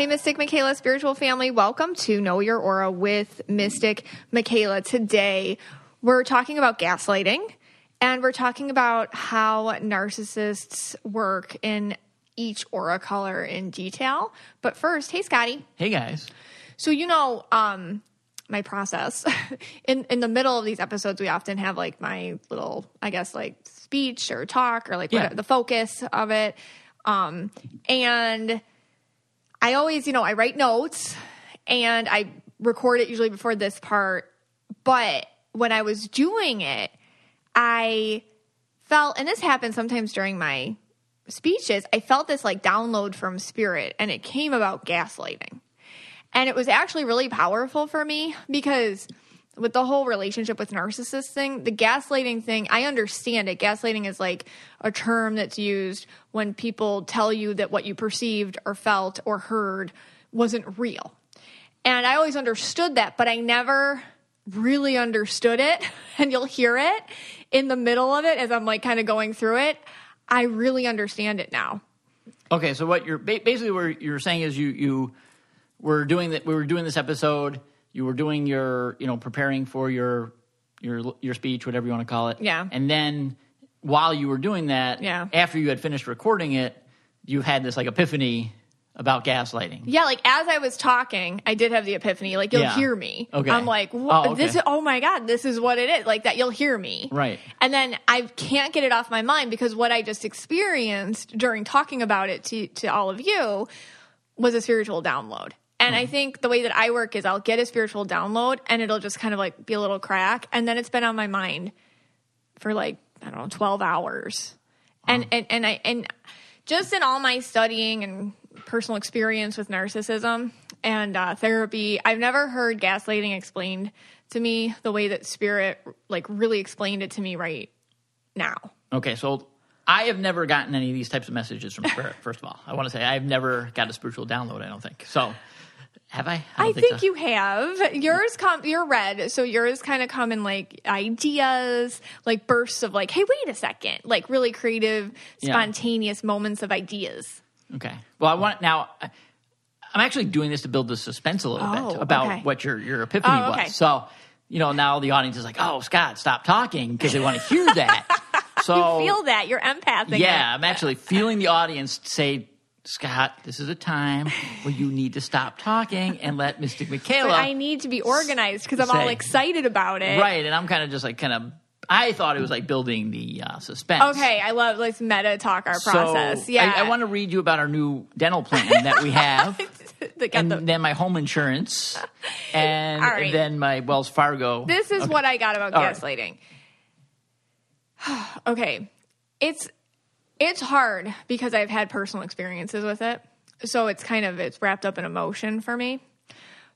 Hey, Mystic Michaela, spiritual family, welcome to Know Your Aura with Mystic Michaela. Today, we're talking about gaslighting and we're talking about how narcissists work in each aura color in detail. But first, hey, Scotty. Hey, guys. So, you know, um, my process in in the middle of these episodes we often have like my little i guess like speech or talk or like Yeah. what, the focus of it um and i always you know i write notes and i record it usually before this part but when i was doing it i felt and this happens sometimes during my speeches i felt this like download from spirit and it came about gaslighting. And it was actually really powerful for me because with the whole relationship with narcissist thing, the gaslighting thing, I understand it. Gaslighting is like a term that's used when people tell you that what you perceived or felt or heard wasn't real. And I always understood that, but I never really understood it. And you'll hear it in the middle of it as I'm like kind of going through it. I really understand it now. Okay, so what you're basically what you're saying is you you were doing that. We were doing this episode. You were doing your you know preparing for your your your speech, whatever you want to call it. Yeah. And then while you were doing that, Yeah. after you had finished recording it, you had this like epiphany about gaslighting. Yeah, like as I was talking, I did have the epiphany. Like you'll Yeah. hear me. Okay. I'm like, Oh, okay. this is. Oh my god, this is what it is. Like that, you'll hear me. Right. And then I can't get it off my mind because what I just experienced during talking about it to to all of you was a spiritual download. And Mm-hmm. I think the way that I work is I'll get a spiritual download and it'll just kind of like be a little crack, and then it's been on my mind for like I don't know twelve hours, and and and I and just in all my studying and personal experience with narcissism and uh, therapy, I've never heard gaslighting explained to me the way that Spirit like really explained it to me right now. Okay, so I have never gotten any of these types of messages from Spirit. First of all, I want to say I've never got a spiritual download. I don't think so. Have I? I, don't think so. you have. Yours come you're red, so yours kind of come in like ideas, like bursts of like, hey, wait a second, like really creative, Yeah. spontaneous moments of ideas. Okay. Well, I want now. I- I'm actually doing this to build the suspense a little Oh, bit about okay. what your your epiphany Oh, okay. was. So, you know, now the audience is like, "Oh, Scott, stop talking," because they want to hear that. So, Feel that you're empathing. Oh. yeah, it. I'm actually feeling the audience say, "Scott, this is a time where you need to stop talking and let Mystic Michaela." But I need to be organized because I'm all excited about it. right, and I'm kind of just like kind of. I thought it was like building the uh, suspense. Okay, I love like meta talk our So process. yeah, I, I want to read you about our new dental plan that we have. and the- then my home insurance, and right. then my Wells Fargo. This is what I got about All right. gaslighting. okay, it's it's hard because I've had personal experiences with it, so it's kind of it's wrapped up in emotion for me.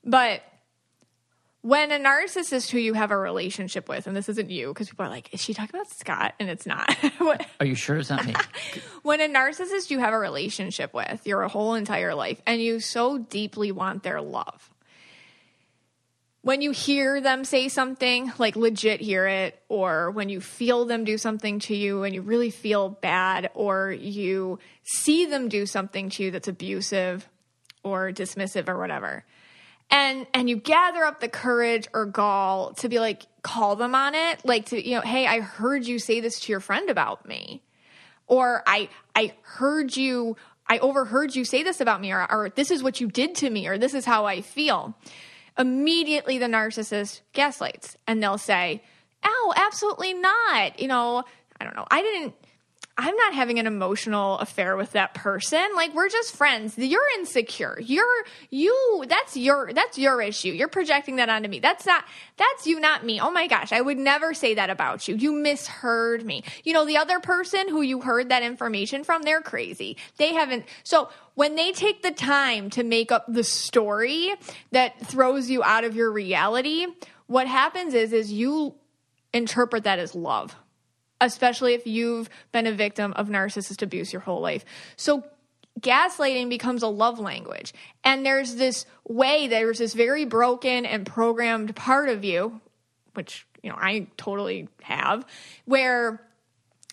But when a narcissist who you have a relationship with, and this isn't you, because people are like, "Is she talking about Scott?" and it's not. Are you sure it's not me? when a narcissist you have a relationship with your whole entire life and you so deeply want their love when you hear them say something like legit hear it or when you feel them do something to you and you really feel bad or you see them do something to you that's abusive or dismissive or whatever and and you gather up the courage or gall to be like call them on it like to you know hey i heard you say this to your friend about me or I I heard you I overheard you say this about me or, or this is what you did to me or this is how I feel. Immediately the narcissist gaslights and they'll say, "Oh, absolutely not." You know, I don't know. I didn't I'm not having an emotional affair with that person. Like we're just friends. You're insecure. You're you that's your that's your issue. You're projecting that onto me. That's not that's you not me. Oh my gosh, I would never say that about you. You misheard me. You know, the other person who you heard that information from, they're crazy. They haven't so when they take the time to make up the story that throws you out of your reality, what happens is is you interpret that as love especially if you've been a victim of narcissist abuse your whole life. So gaslighting becomes a love language. And there's this way, there's this very broken and programmed part of you, which, you know, I totally have, where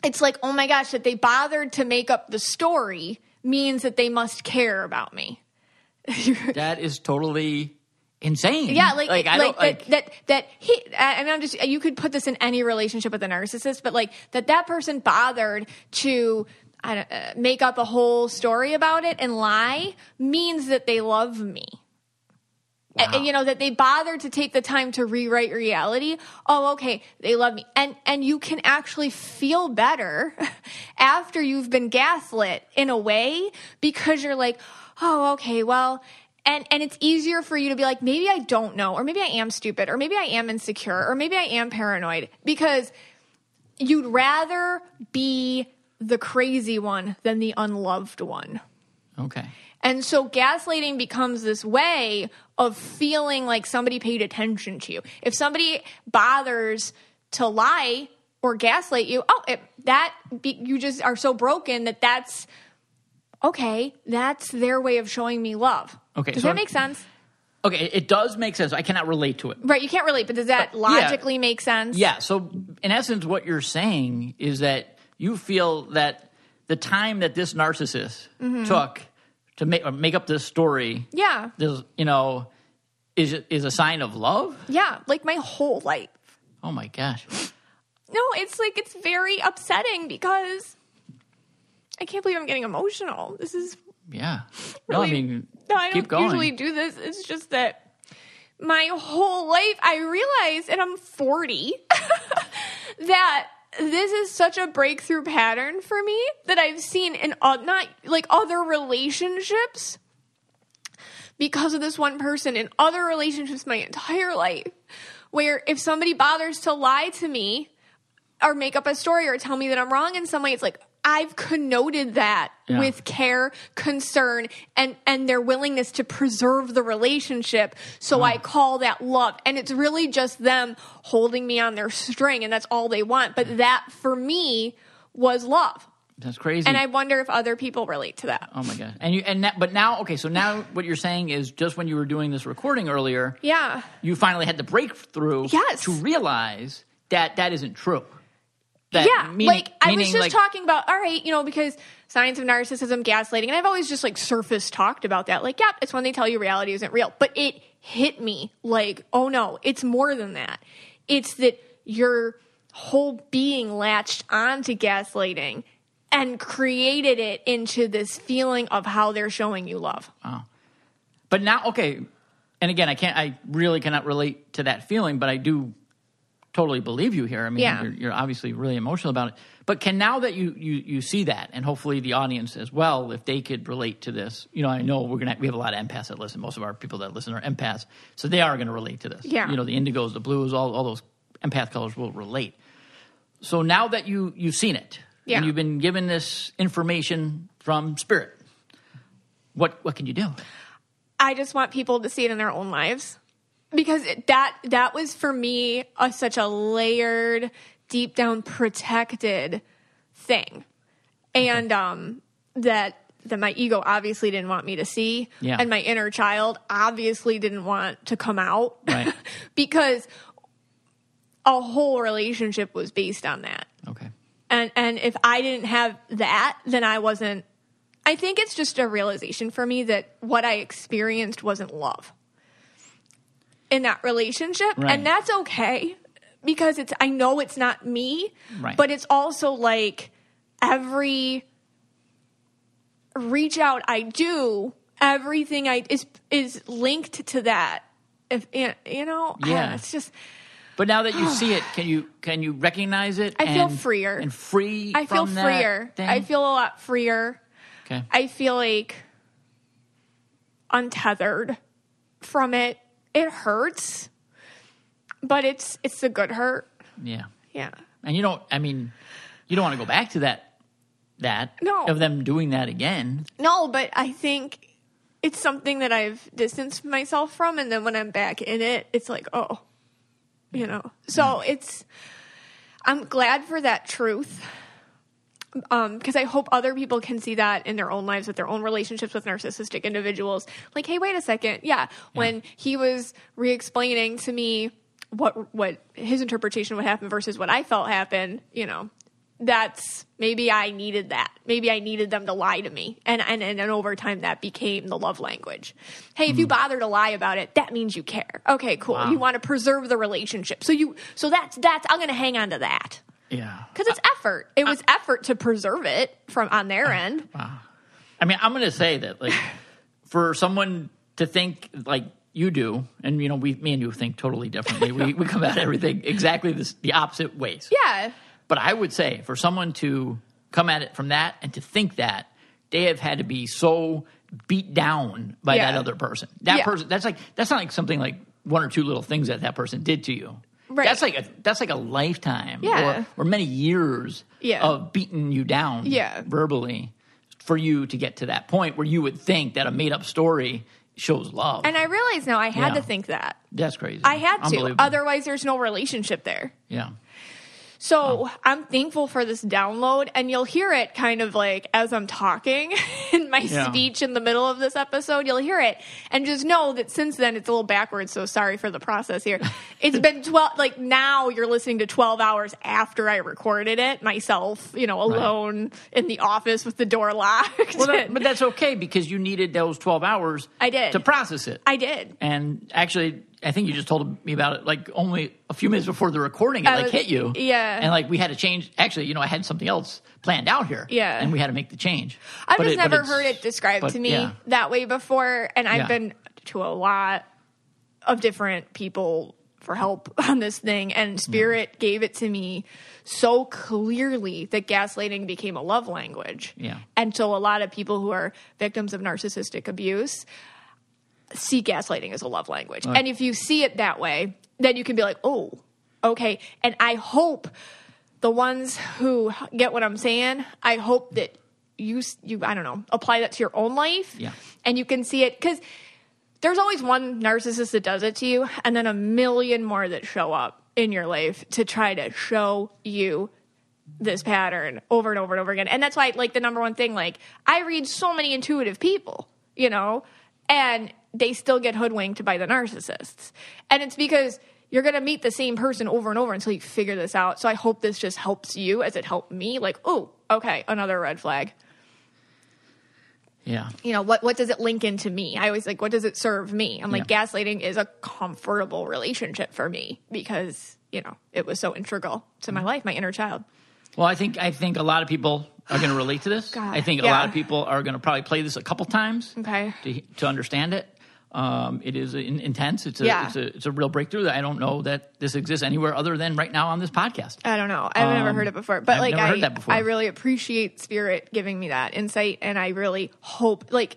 it's like, oh my gosh, that they bothered to make up the story means that they must care about me. That is totally insane. Yeah, like like I like, don't like. that, that he and I'm just you could put this in any relationship with a narcissist, but like that that person bothered to I uh, make up a whole story about it and lie means that they love me. Wow. And, you know that they bothered to take the time to rewrite reality. Oh, okay, they love me, and and you can actually feel better after you've been gaslit in a way because you're like, oh, okay, well, and and it's easier for you to be like, maybe I don't know, or maybe I am stupid, or maybe I am insecure, or maybe I am paranoid because you'd rather be the crazy one than the unloved one. okay. And so gaslighting becomes this way of feeling like somebody paid attention to you. If somebody bothers to lie or gaslight you, oh, it, that be, you just are so broken that that's okay. That's their way of showing me love. Okay, does so that make sense? Okay, it does make sense. I cannot relate to it. Right, you can't relate, but does that yeah. logically make sense? Yeah. So, in essence, what you're saying is that you feel that the time that this narcissist Mm-hmm. took to make make up this story, yeah, this, you know, is is a sign of love. yeah. Like my whole life. Oh my gosh. No, it's like it's very upsetting because I can't believe I'm getting emotional. This is Yeah. no, I mean, no, I keep don't going. usually do this. It's just that my whole life I realize, and I'm 40, that this is such a breakthrough pattern for me that I've seen in uh, not like other relationships because of this one person in other relationships my entire life where if somebody bothers to lie to me or make up a story or tell me that I'm wrong in some way, it's like I've connoted that Yeah. with care, concern, and and their willingness to preserve the relationship. So I call that love, and it's really just them holding me on their string, and that's all they want. But that for me was love, That's crazy. and I wonder if other people relate to that. oh my god. And you and that, but now, okay. So now, what you're saying is just when you were doing this recording earlier, Yeah, you finally had the breakthrough Yes. to realize that that isn't true. That yeah, meaning- like I was just like- talking about, all right, you know, because signs of narcissism, gaslighting, and I've always just like surface talked about that. Like, yeah, it's when they tell you reality isn't real. But it hit me like, oh no, it's more than that. It's that your whole being latched onto gaslighting and created it into this feeling of how they're showing you love. But now, okay, and again, I can't. I really cannot relate to that feeling, but I do totally believe you here. I mean, Yeah. you're, you're obviously really emotional about it. But can now that you you you see that, and hopefully the audience as well, if they could relate to this, you know, I know we're gonna we have a lot of empaths that listen. Most of our people that listen are empaths, so they are gonna relate to this. Yeah. you know, the indigos, the blues, all all those empath colors will relate. So now that you you've seen it, Yeah. and you've been given this information from spirit, what what can you do? I just want people to see it in their own lives because that that was for me a, such a layered, deep down protected thing, and um, that that my ego obviously didn't want me to see, Yeah. and my inner child obviously didn't want to come out, Right. because a whole relationship was based on that Okay. and and if I didn't have that, then I wasn't. I think it's just a realization for me that what I experienced wasn't love in that relationship, Right. and that's okay because it's. I know it's not me, Right. but it's also like every reach out I do, everything I is is linked to that. If you know, Yeah. it's just. But now that you see it, can you can you recognize it? I feel freer. and free. I feel freer. I feel a lot freer. okay. I feel like untethered from it. It hurts, but it's it's a good hurt. yeah, Yeah. and you don't. I mean, you don't want to go back to that. That No. of them doing that again. No, but I think it's something that I've distanced myself from and then when I'm back in it, it's like, oh, you know. So it's I'm glad for that truth. Um, because I hope other people can see that in their own lives with their own relationships with narcissistic individuals. Like, hey, wait a second. Yeah. When he was re explaining to me what what his interpretation would happen versus what I felt happened, you know, that's maybe I needed that. Maybe I needed them to lie to me. And and, and, and over time that became the love language. Hey, if you bother to lie about it, that means you care. Okay, cool. Wow. You want to preserve the relationship. So you so that's that's I'm gonna hang on to that. Yeah. Because it's effort. It was effort to preserve it from on their ah, end. Wow. I mean, I'm going to say that, like, for someone to think like you do, and you know, we, me and you think totally differently. we we come at everything exactly this, the opposite ways. Yeah. But I would say for someone to come at it from that and to think that they have had to be so beat down by Yeah. that other person. That Yeah. person. That's like that's not like something like one or two little things that that person did to you. Right. That's like a that's like a lifetime Yeah. or, or many years Yeah. of beating you down Yeah. verbally for you to get to that point where you would think that a made up story shows love. And I realize now I had Yeah. to think that. that's crazy. I had to. Otherwise there's no relationship there. yeah. So oh. I'm thankful for this download, and you'll hear it kind of like as I'm talking in my Yeah. speech in the middle of this episode. You'll hear it, and just know that since then it's a little backwards. So sorry for the process here. It's been 12, like now you're listening to 12 hours after I recorded it myself, you know, alone in the office with the door locked. Well, that, but that's okay because you needed those 12 hours I did. to process it. I did. and actually, I think you just told me about it like only a few minutes before the recording. It I like was- hit you, yeah. and like we had to change. Actually, you know, I had something else planned out here, Yeah. and we had to make the change. I've But just it- never heard it described but to me yeah. that way before, and I've Yeah. been to a lot of different people for help on this thing, and Spirit gave it to me so clearly that gaslighting became a love language. Yeah. And so a lot of people who are victims of narcissistic abuse see gaslighting as a love language. And if you see it that way, then you can be like, oh, okay. And I hope the ones who get what I'm saying, I hope that you, you I don't know, apply that to your own life. Yeah. And you can see it because there's always one narcissist that does it to you, and then a million more that show up in your life to try to show you this pattern over and over and over again. And that's why, like, the number one thing, like, I read so many intuitive people, you know, and they still get hoodwinked by the narcissists. And it's because you're going to meet the same person over and over until you figure this out. So I hope this just helps you as it helped me. Like, oh, okay, another red flag. Yeah, You know, what, what does it link into me? I always like, what does it serve me? I'm like, Yeah. gaslighting is a comfortable relationship for me because, you know, it was so integral to my mm-hmm. life, my inner child. Well, I think I think a lot of people are going to relate to this. God, I think a lot of people are going to probably play this a couple times Okay. to to understand it. Um, it is in, intense. It's a, Yeah. it's a it's a real breakthrough. That I don't know that this exists anywhere other than right now on this podcast. I don't know. I've never heard it before, but I've like never I, heard that before. I really appreciate Spirit giving me that insight, and I really hope like,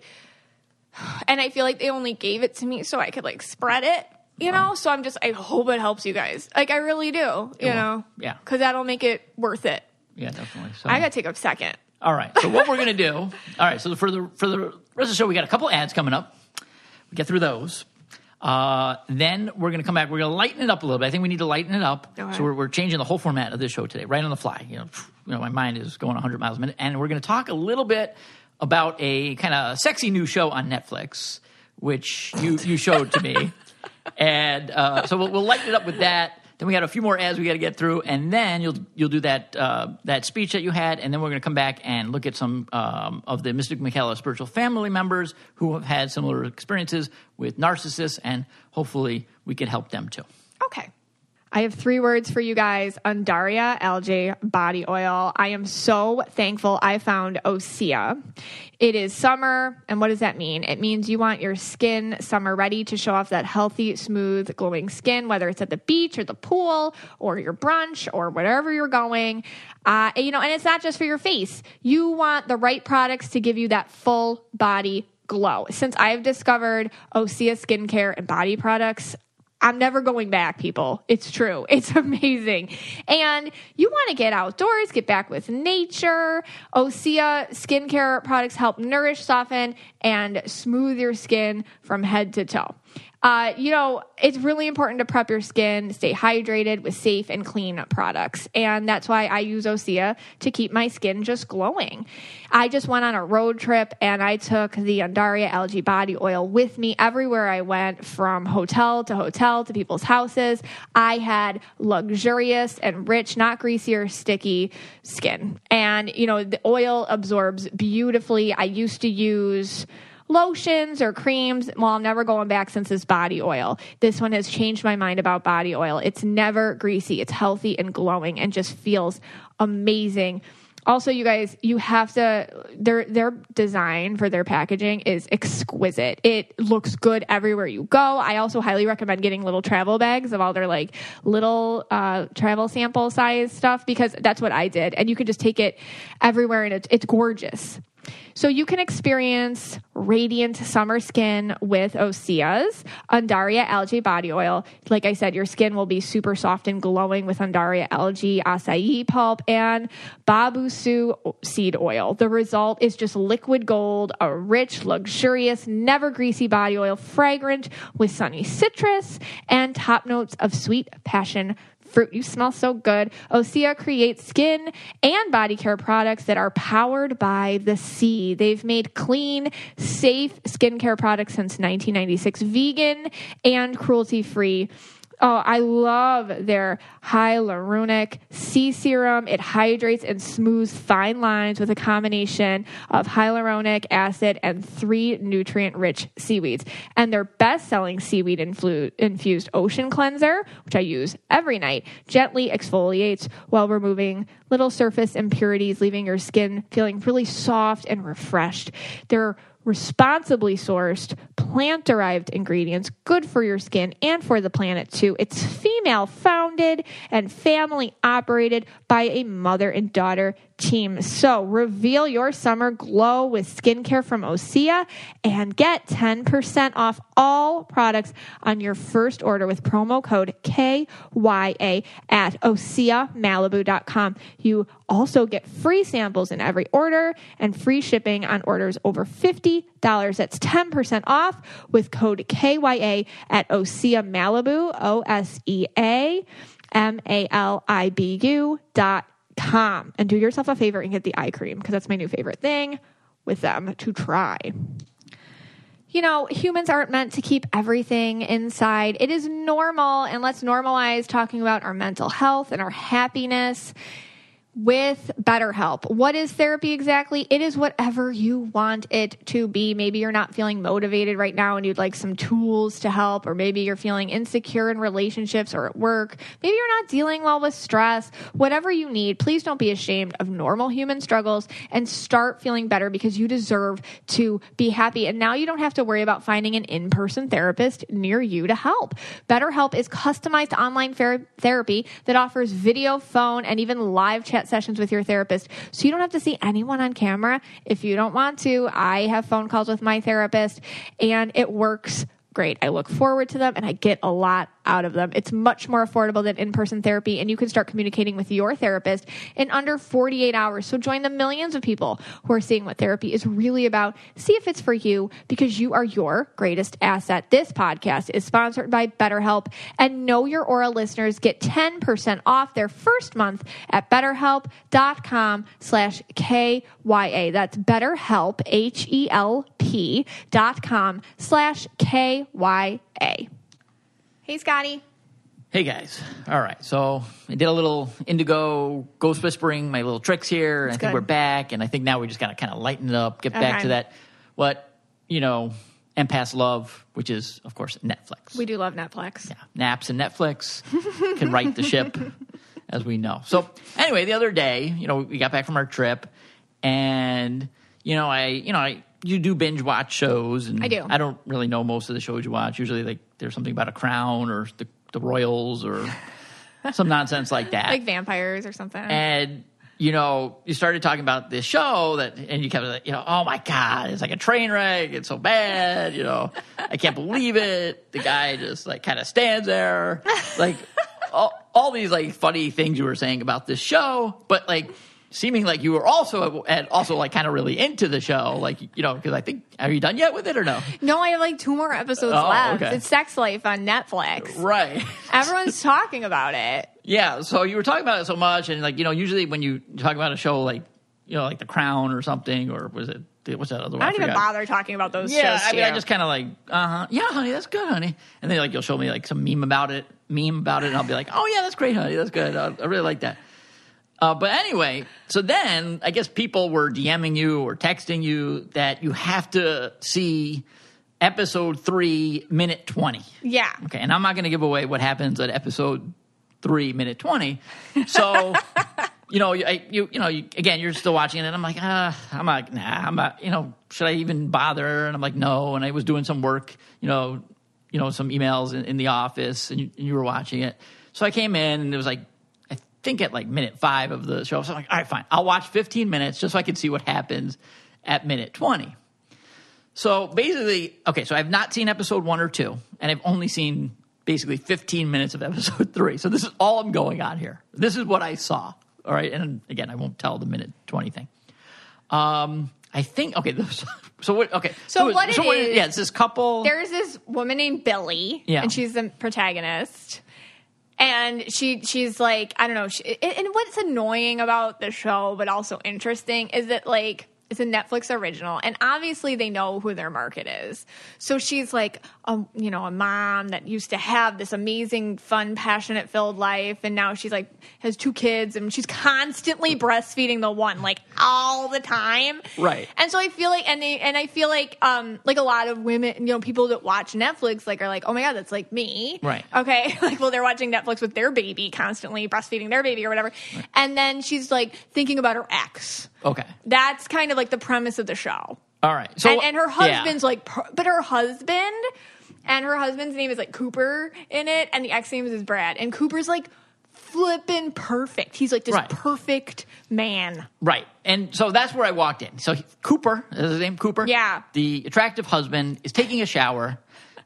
and I feel like they only gave it to me so I could like spread it, you know. So I'm just I hope it helps you guys. Like I really do, you will. know. Yeah. because that'll make it worth it. Yeah, definitely. So I got to take a second. All right. So what we're going to do? All right. So for the for the rest of the show, we got a couple ads coming up. We get through those. Uh, then we're going to come back. We're going to lighten it up a little bit. I think we need to lighten it up. Okay. So we're, we're changing the whole format of this show today, right on the fly. You know, you know, my mind is going 100 miles a minute, and we're going to talk a little bit about a kind of sexy new show on Netflix, which you you showed to me, and uh, so we'll, we'll lighten it up with that. Then we got a few more ads we got to get through, and then you'll you'll do that uh, that speech that you had, and then we're going to come back and look at some um, of the Mystic Michaela spiritual family members who have had similar experiences with narcissists, and hopefully we can help them too. Okay. I have three words for you guys Undaria Algae body oil. I am so thankful I found Osea. It is summer, and what does that mean? It means you want your skin summer ready to show off that healthy, smooth, glowing skin, whether it's at the beach or the pool or your brunch or wherever you're going. Uh, you know, and it's not just for your face. You want the right products to give you that full body glow. Since I've discovered Osea skincare and body products, I'm never going back, people. It's true. It's amazing. And you want to get outdoors, get back with nature. Osea skincare products help nourish, soften, and smooth your skin from head to toe. Uh, you know, it's really important to prep your skin, stay hydrated with safe and clean products. And that's why I use Osea to keep my skin just glowing. I just went on a road trip and I took the Undaria algae body oil with me everywhere I went from hotel to hotel to people's houses. I had luxurious and rich, not greasy or sticky skin. And, you know, the oil absorbs beautifully. I used to use lotions or creams. Well, I'm never going back since this body oil. This one has changed my mind about body oil. It's never greasy, it's healthy and glowing and just feels amazing. Also, you guys, you have to their their design for their packaging is exquisite. It looks good everywhere you go. I also highly recommend getting little travel bags of all their like little uh, travel sample size stuff because that's what I did, and you can just take it everywhere, and it's it's gorgeous. So you can experience radiant summer skin with Osea's Undaria algae body oil. Like I said, your skin will be super soft and glowing with Undaria algae acai pulp and Babassu seed oil. The result is just liquid gold, a rich, luxurious, never greasy body oil, fragrant with sunny citrus and top notes of sweet passion fruit. You smell so good. Osea creates skin and body care products that are powered by the sea. They've made clean, safe skincare products since 1996, vegan and cruelty free. Oh, I love their hyaluronic sea serum. It hydrates and smooths fine lines with a combination of hyaluronic acid and three nutrient rich seaweeds. And their best selling seaweed influ- infused ocean cleanser, which I use every night, gently exfoliates while removing little surface impurities, leaving your skin feeling really soft and refreshed. They're responsibly sourced, plant derived ingredients, good for your skin and for the planet too. It's female founded and family operated by a mother and daughter team. So reveal your summer glow with skincare from Osea and get 10% off all products on your first order with promo code KYA at OseaMalibu.com. You also get free samples in every order and free shipping on orders over $50. That's 10% off with code KYA at Osea Malibu, O S E A M A L I B U dot com. And do yourself a favor and get the eye cream because that's my new favorite thing with them to try. You know, humans aren't meant to keep everything inside. It is normal, and let's normalize talking about our mental health and our happiness with BetterHelp. What is therapy exactly? It is whatever you want it to be. Maybe you're not feeling motivated right now and you'd like some tools to help, or maybe you're feeling insecure in relationships or at work. Maybe you're not dealing well with stress. Whatever you need, please don't be ashamed of normal human struggles and start feeling better because you deserve to be happy. And now you don't have to worry about finding an in person therapist near you to help. BetterHelp is customized online ther- therapy that offers video, phone, and even live chat sessions with your therapist. So you don't have to see anyone on camera if you don't want to. I have phone calls with my therapist and it works great. I look forward to them and I get a lot out of them. It's much more affordable than in person therapy, and you can start communicating with your therapist in under 48 hours. So join the millions of people who are seeing what therapy is really about. See if it's for you because you are your greatest asset. This podcast is sponsored by BetterHelp, and Know Your Aura listeners get 10% off their first month at betterhelp.com slash KYA. That's betterhelp, H-E-L-P dot com slash K-Y-A. Hey, Scotty. Hey guys. All right. So I did a little indigo ghost whispering, my little tricks here. And I think good. we're back. And I think now we just got to kind of lighten it up, get back Okay. to that, what, you know, empaths love, which is, of course, Netflix. We do love Netflix. yeah. Naps and Netflix can right the ship, as we know. So anyway, the other day, you know, we got back from our trip and, you know, I, you know, I, you do binge watch shows and I do. I don't really know most of the shows you watch. Usually like there's something about a crown or the, the royals or some nonsense like that. Like vampires or something. and you know, you started talking about this show that, and you kept like, you know, oh my god, it's like a train wreck. It's so bad. You know, I can't believe it. The guy just like kind of stands there, like all, all these like funny things you were saying about this show, but like seeming like you were also and also like kind of really into the show, like you know, because I think are you done yet with it or no? No, I have like two more episodes Oh, left. okay. It's Sex Life on Netflix. Right. Everyone's talking about it. Yeah. So you were talking about it so much, and like you know, usually when you talk about a show like you know, like The Crown or something, or was it what's that other one? I don't even bother talking about those Yeah, shows. I mean, I just kind of like, uh huh, yeah, honey, that's good, honey. And then like you'll show me like some meme about it, meme about it, and I'll be like, oh yeah, that's great, honey, that's good. I, I really like that. Uh, but anyway, so then I guess people were DMing you or texting you that you have to see episode three, minute twenty. yeah. Okay, and I'm not going to give away what happens at episode three, minute twenty. So, you know, I, you you know, you, again, you're still watching it, and I'm like, ah, I'm like, nah, I'm not. You know, should I even bother? And I'm like, no. And I was doing some work, you know, you know, some emails in, in the office, and you, and you were watching it. So I came in, and it was like, think at like minute five of the show. So I'm like, all right, fine, I'll watch 15 minutes just so I can see what happens at minute 20. So basically, okay, so I've not seen episode one or two, and I've only seen basically 15 minutes of episode three. So this is all I'm going on here. This is what I saw. All right. And again, I won't tell the minute 20 thing. Um, I think, okay, so what, okay. So what it what is- yeah, it's this couple. There's this woman named Billie, Yeah. and she's the protagonist. And she she's like I don't know. She, and what's annoying about the show, but also interesting, is that like it's a Netflix original, and obviously they know who their market is. So she's like, um, you know, a mom that used to have this amazing, fun, passionate filled life, and now she's like has two kids, and she's constantly breastfeeding the one like all the time, Right. and so I feel like, and they, and I feel like, um, like a lot of women, you know, people that watch Netflix, like, are like, oh my god, that's like me, Right. Okay, like, well, they're watching Netflix with their baby, constantly breastfeeding their baby or whatever, and then she's like thinking about her ex. Okay. That's kind of like the premise of the show, All right. So, and, and her yeah. husband's like, but her husband, and her husband's name is like Cooper in it, and the ex name is Brad, and Cooper's like flipping perfect. He's like this Right. perfect man. Right. And so that's where I walked in. So he- Cooper, is his name Cooper? Yeah. The attractive husband is taking a shower.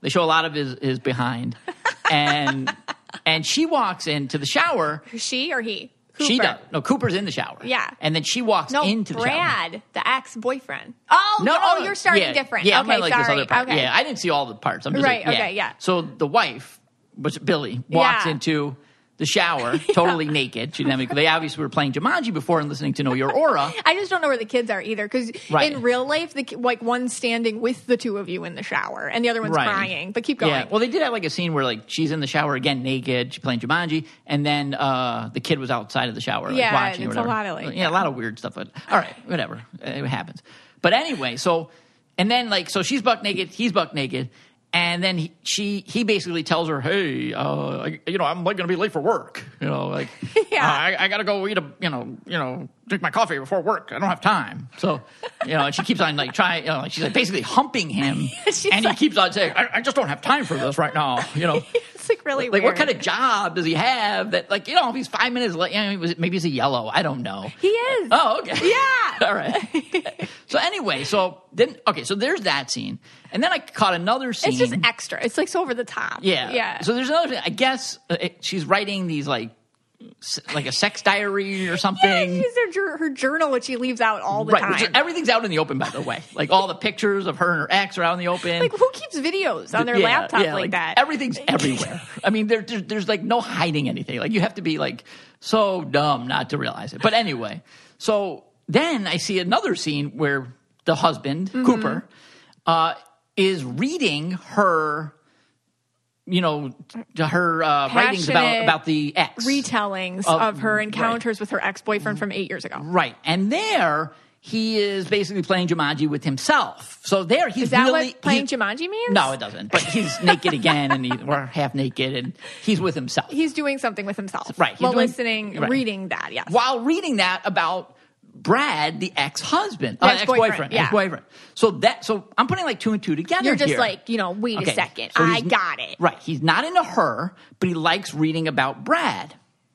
They show a lot of his, his behind. And and she walks into the shower. She or he? She does. No, Cooper's in the shower. Yeah. And then she walks No, into the shower. Brad, the ex boyfriend. Oh, No, oh, you're starting yeah, different. Yeah, okay, I'm like sorry. this other part. Okay. Yeah, I didn't see all the parts. I'm just Right, like, yeah. okay, yeah. So the wife, which Billie, walks Yeah. into the shower totally naked. She didn't have any, they obviously were playing Jumanji before and listening to Know Your Aura. I just don't know where the kids are either because Right. in real life, the, like one's standing with the two of you in the shower and the other one's Right. crying. But keep going. Yeah. Well, they did have like a scene where like she's in the shower again naked, she's playing Jumanji, and then uh, the kid was outside of the shower like, Yeah, watching. or it's a lot of, like, yeah, a lot of weird stuff. But all right, whatever, it happens. But anyway, so and then like so she's buck naked, he's buck naked. And then he, she, he basically tells her, "Hey, uh, I, you know, I'm like going to be late for work. You know, like, Yeah. uh, I, I got to go eat a, you know, you know, drink my coffee before work. I don't have time. So, you know, and she keeps on like trying, you know, like she's like basically humping him, and like- he keeps on saying, I, "I just don't have time for this right now." You know, like really like weird. what kind of job does he have that, like, you know, if he's five minutes late, you know, maybe he's a yellow. I don't know. He is. Oh, okay. Yeah. All right. so anyway, so then okay, so there's that scene, and then I caught another scene. It's just extra. It's like so over the top. yeah, Yeah. So there's another. I guess uh, it, she's writing these like, like a sex diary or something. She's her, her journal, which she leaves out all the Right, time. which everything's out in the open, by the way. Like all the pictures of her and her ex are out in the open. like who keeps videos on their Yeah, laptop yeah, like, that? Everything's everywhere. I mean, there, there, there's like no hiding anything. Like you have to be like so dumb not to realize it. But anyway, so then I see another scene where the husband Mm-hmm. Cooper uh, is reading her. You know, to her uh, writings about about the ex retellings Of- of, her right. encounters with her ex boyfriend from eight years ago. right, and there he is basically playing Jumanji with himself. So there he's Is that really what playing he- Jumanji means? No, it doesn't. But he's naked again, and he, or half naked, and he's with himself He's doing something with himself. Right, he's While doing- listening, right. reading that, yes. while reading that about Brad, the ex-husband, The uh, ex-boyfriend, ex-boyfriend, yeah. ex-boyfriend. So that, so I'm putting like two and two together. You're just here. like, you know, wait Okay, a second. so I got it. Right, he's not into her, but he likes reading about Brad.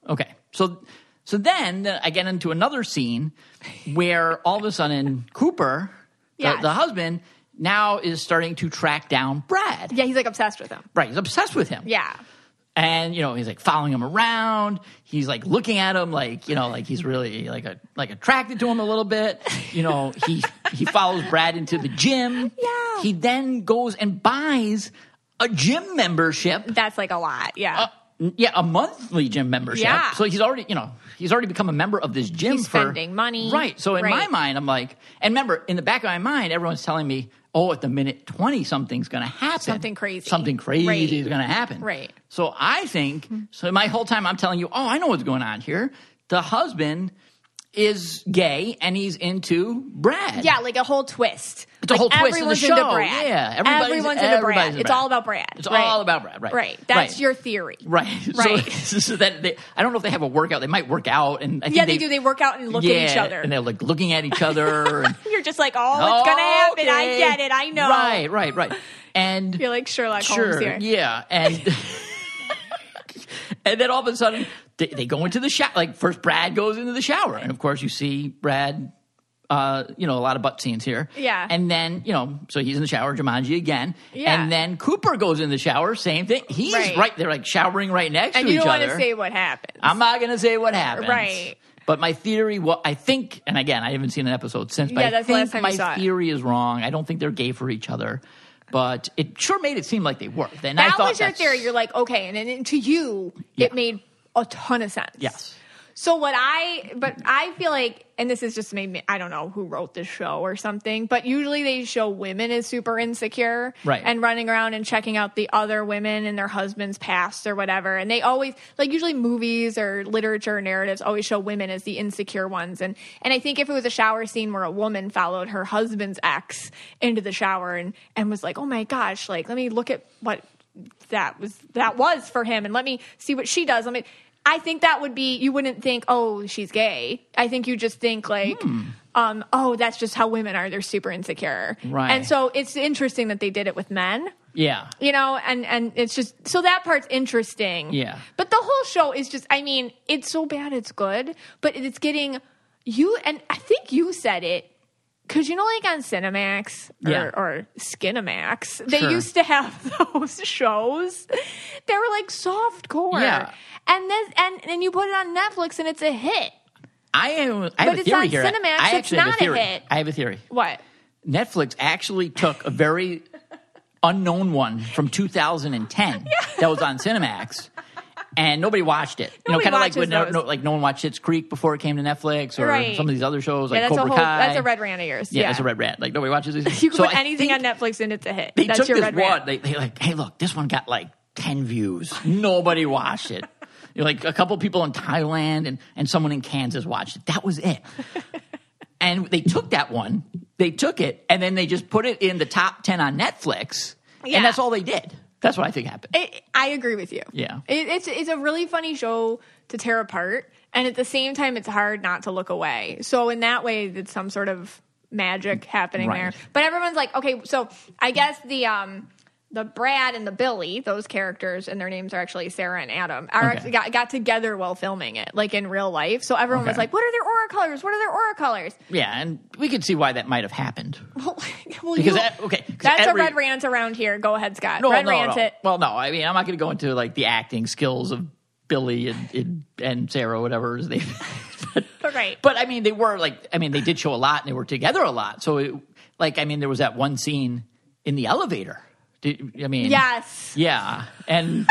Okay, so so then uh, I get into another scene where all of a sudden Cooper, the, the husband, now is starting to track down Brad. Yeah, he's like obsessed with him. Right, he's obsessed with him. Yeah. And you know he's like following him around. He's like looking at him like you know like he's really like a like attracted to him a little bit. You know he he follows Brad into the gym. Yeah. He then goes and buys a gym membership. That's like a lot. Yeah. Uh, yeah, a monthly gym membership. Yeah. So he's already, you know, he's already become a member of this gym He's for spending money. Right. So in my mind, I'm like, and remember, in the back of my mind, everyone's telling me, oh, at the minute 20, something's going to happen. Something crazy. Something crazy Right. is going to happen. Right. So I think, so my whole time I'm telling you, oh, I know what's going on here. The husband is gay and he's into Brad. yeah, like a whole twist. It's a Like, whole twist of the show. into Brad. Yeah, everybody's- everyone's into everybody's Brad. into It's Brad. all about Brad. It's right. all about Brad, right. Right. That's Right. your theory. Right. Right. So, so that they, I don't know if they have a workout. They might work out, and I think Yeah, they, do. They work out and look yeah, at each other. and they're like looking at each other. And, You're just like, oh, it's gonna happen. I get it. I know. Right, right, right. And You're like Sherlock sure, Holmes here. yeah, and and then all of a sudden they, they go into the shower. Like first, Brad goes into the shower, and of course you see Brad. Uh, you know, a lot of butt scenes here. Yeah. And then, you know, so he's in the shower, Jumanji again. Yeah. And then Cooper goes in the shower, same thing. He's Right. right, they're like showering right next And to you don't want to say what happens. I'm not going to say what happens. Right. But my theory, what I think, and again, I haven't seen an episode since, but Yeah, I think last time you my saw it. theory is wrong. I don't think they're gay for each other, but it sure made it seem like they were. And I that was your theory. You're like, okay, and then to you, Yeah. it made a ton of sense. Yes. So what I, but I feel like, and this is just made me, I don't know who wrote this show or something, but usually they show women as super insecure, Right. And running around and checking out the other women and their husbands' past or whatever. And they always, like usually movies or literature narratives always show women as the insecure ones. And and I think if it was a shower scene where a woman followed her husband's ex into the shower and and was like, oh my gosh, like let me look at what that was that was for him and let me see what she does. Let me I think that would be you wouldn't think, "Oh, she's gay." I think you just think like um oh, that's just how women are. They're super insecure. Right. And so it's interesting that they did it with men. Yeah. You know, and and it's just so that part's interesting. Yeah. But the whole show is just I mean, it's so bad it's good, but it's getting you and I think you said it because you know, like on Cinemax or, Yeah. or Skinamax, they Sure. used to have those shows. They were like soft core, Yeah. And this, and and you put it on Netflix, and it's a hit. I have, I have But a it's theory on here. Cinemax, I it's not a a hit. I have a theory. What? Netflix actually took a very unknown one from 2010 that was on Cinemax. And nobody watched it. You know, Nobody kind of like when no, no, like no one watched Schitt's Creek before it came to Netflix, or Right. some of these other shows like yeah, that's Cobra a whole. Kai. That's a red rant of yours. Yeah, Yeah, that's a red rat. Like nobody watches these. You can So put I anything on Netflix and it's a hit. They that's took your this red one. rant. They they like, hey, look, this one got like ten views. Nobody watched it. You know, like a couple people in Thailand and and someone in Kansas watched it. That was it. and they took that one. They took it and then they just put it in the top ten on Netflix. Yeah. And that's all they did. That's what I think happened. It, I agree with you. Yeah. It, it's it's a really funny show to tear apart, and at the same time, it's hard not to look away. So in that way, it's some sort of magic happening Right. there. But everyone's like, okay, so I guess the um the Brad and the Billie, those characters, and their names are actually Sarah and Adam, are Okay. actually got, got together while filming it, like in real life. So everyone was like, what are their aura colors? What are their aura colors? yeah, and we could see why that might have happened. Well, well, Because you- that- okay, that's every- a red rant around here. Go ahead, Scott. No, red no, rant no. it. Well, no. I mean, I'm not going to go into like the acting skills of Billie and and, and Sarah, whatever his name. but, Right. But I mean, they were like, I mean, they did show a lot and they were together a lot. So, it, like, I mean, there was that one scene in the elevator. I mean, Yes. yeah, and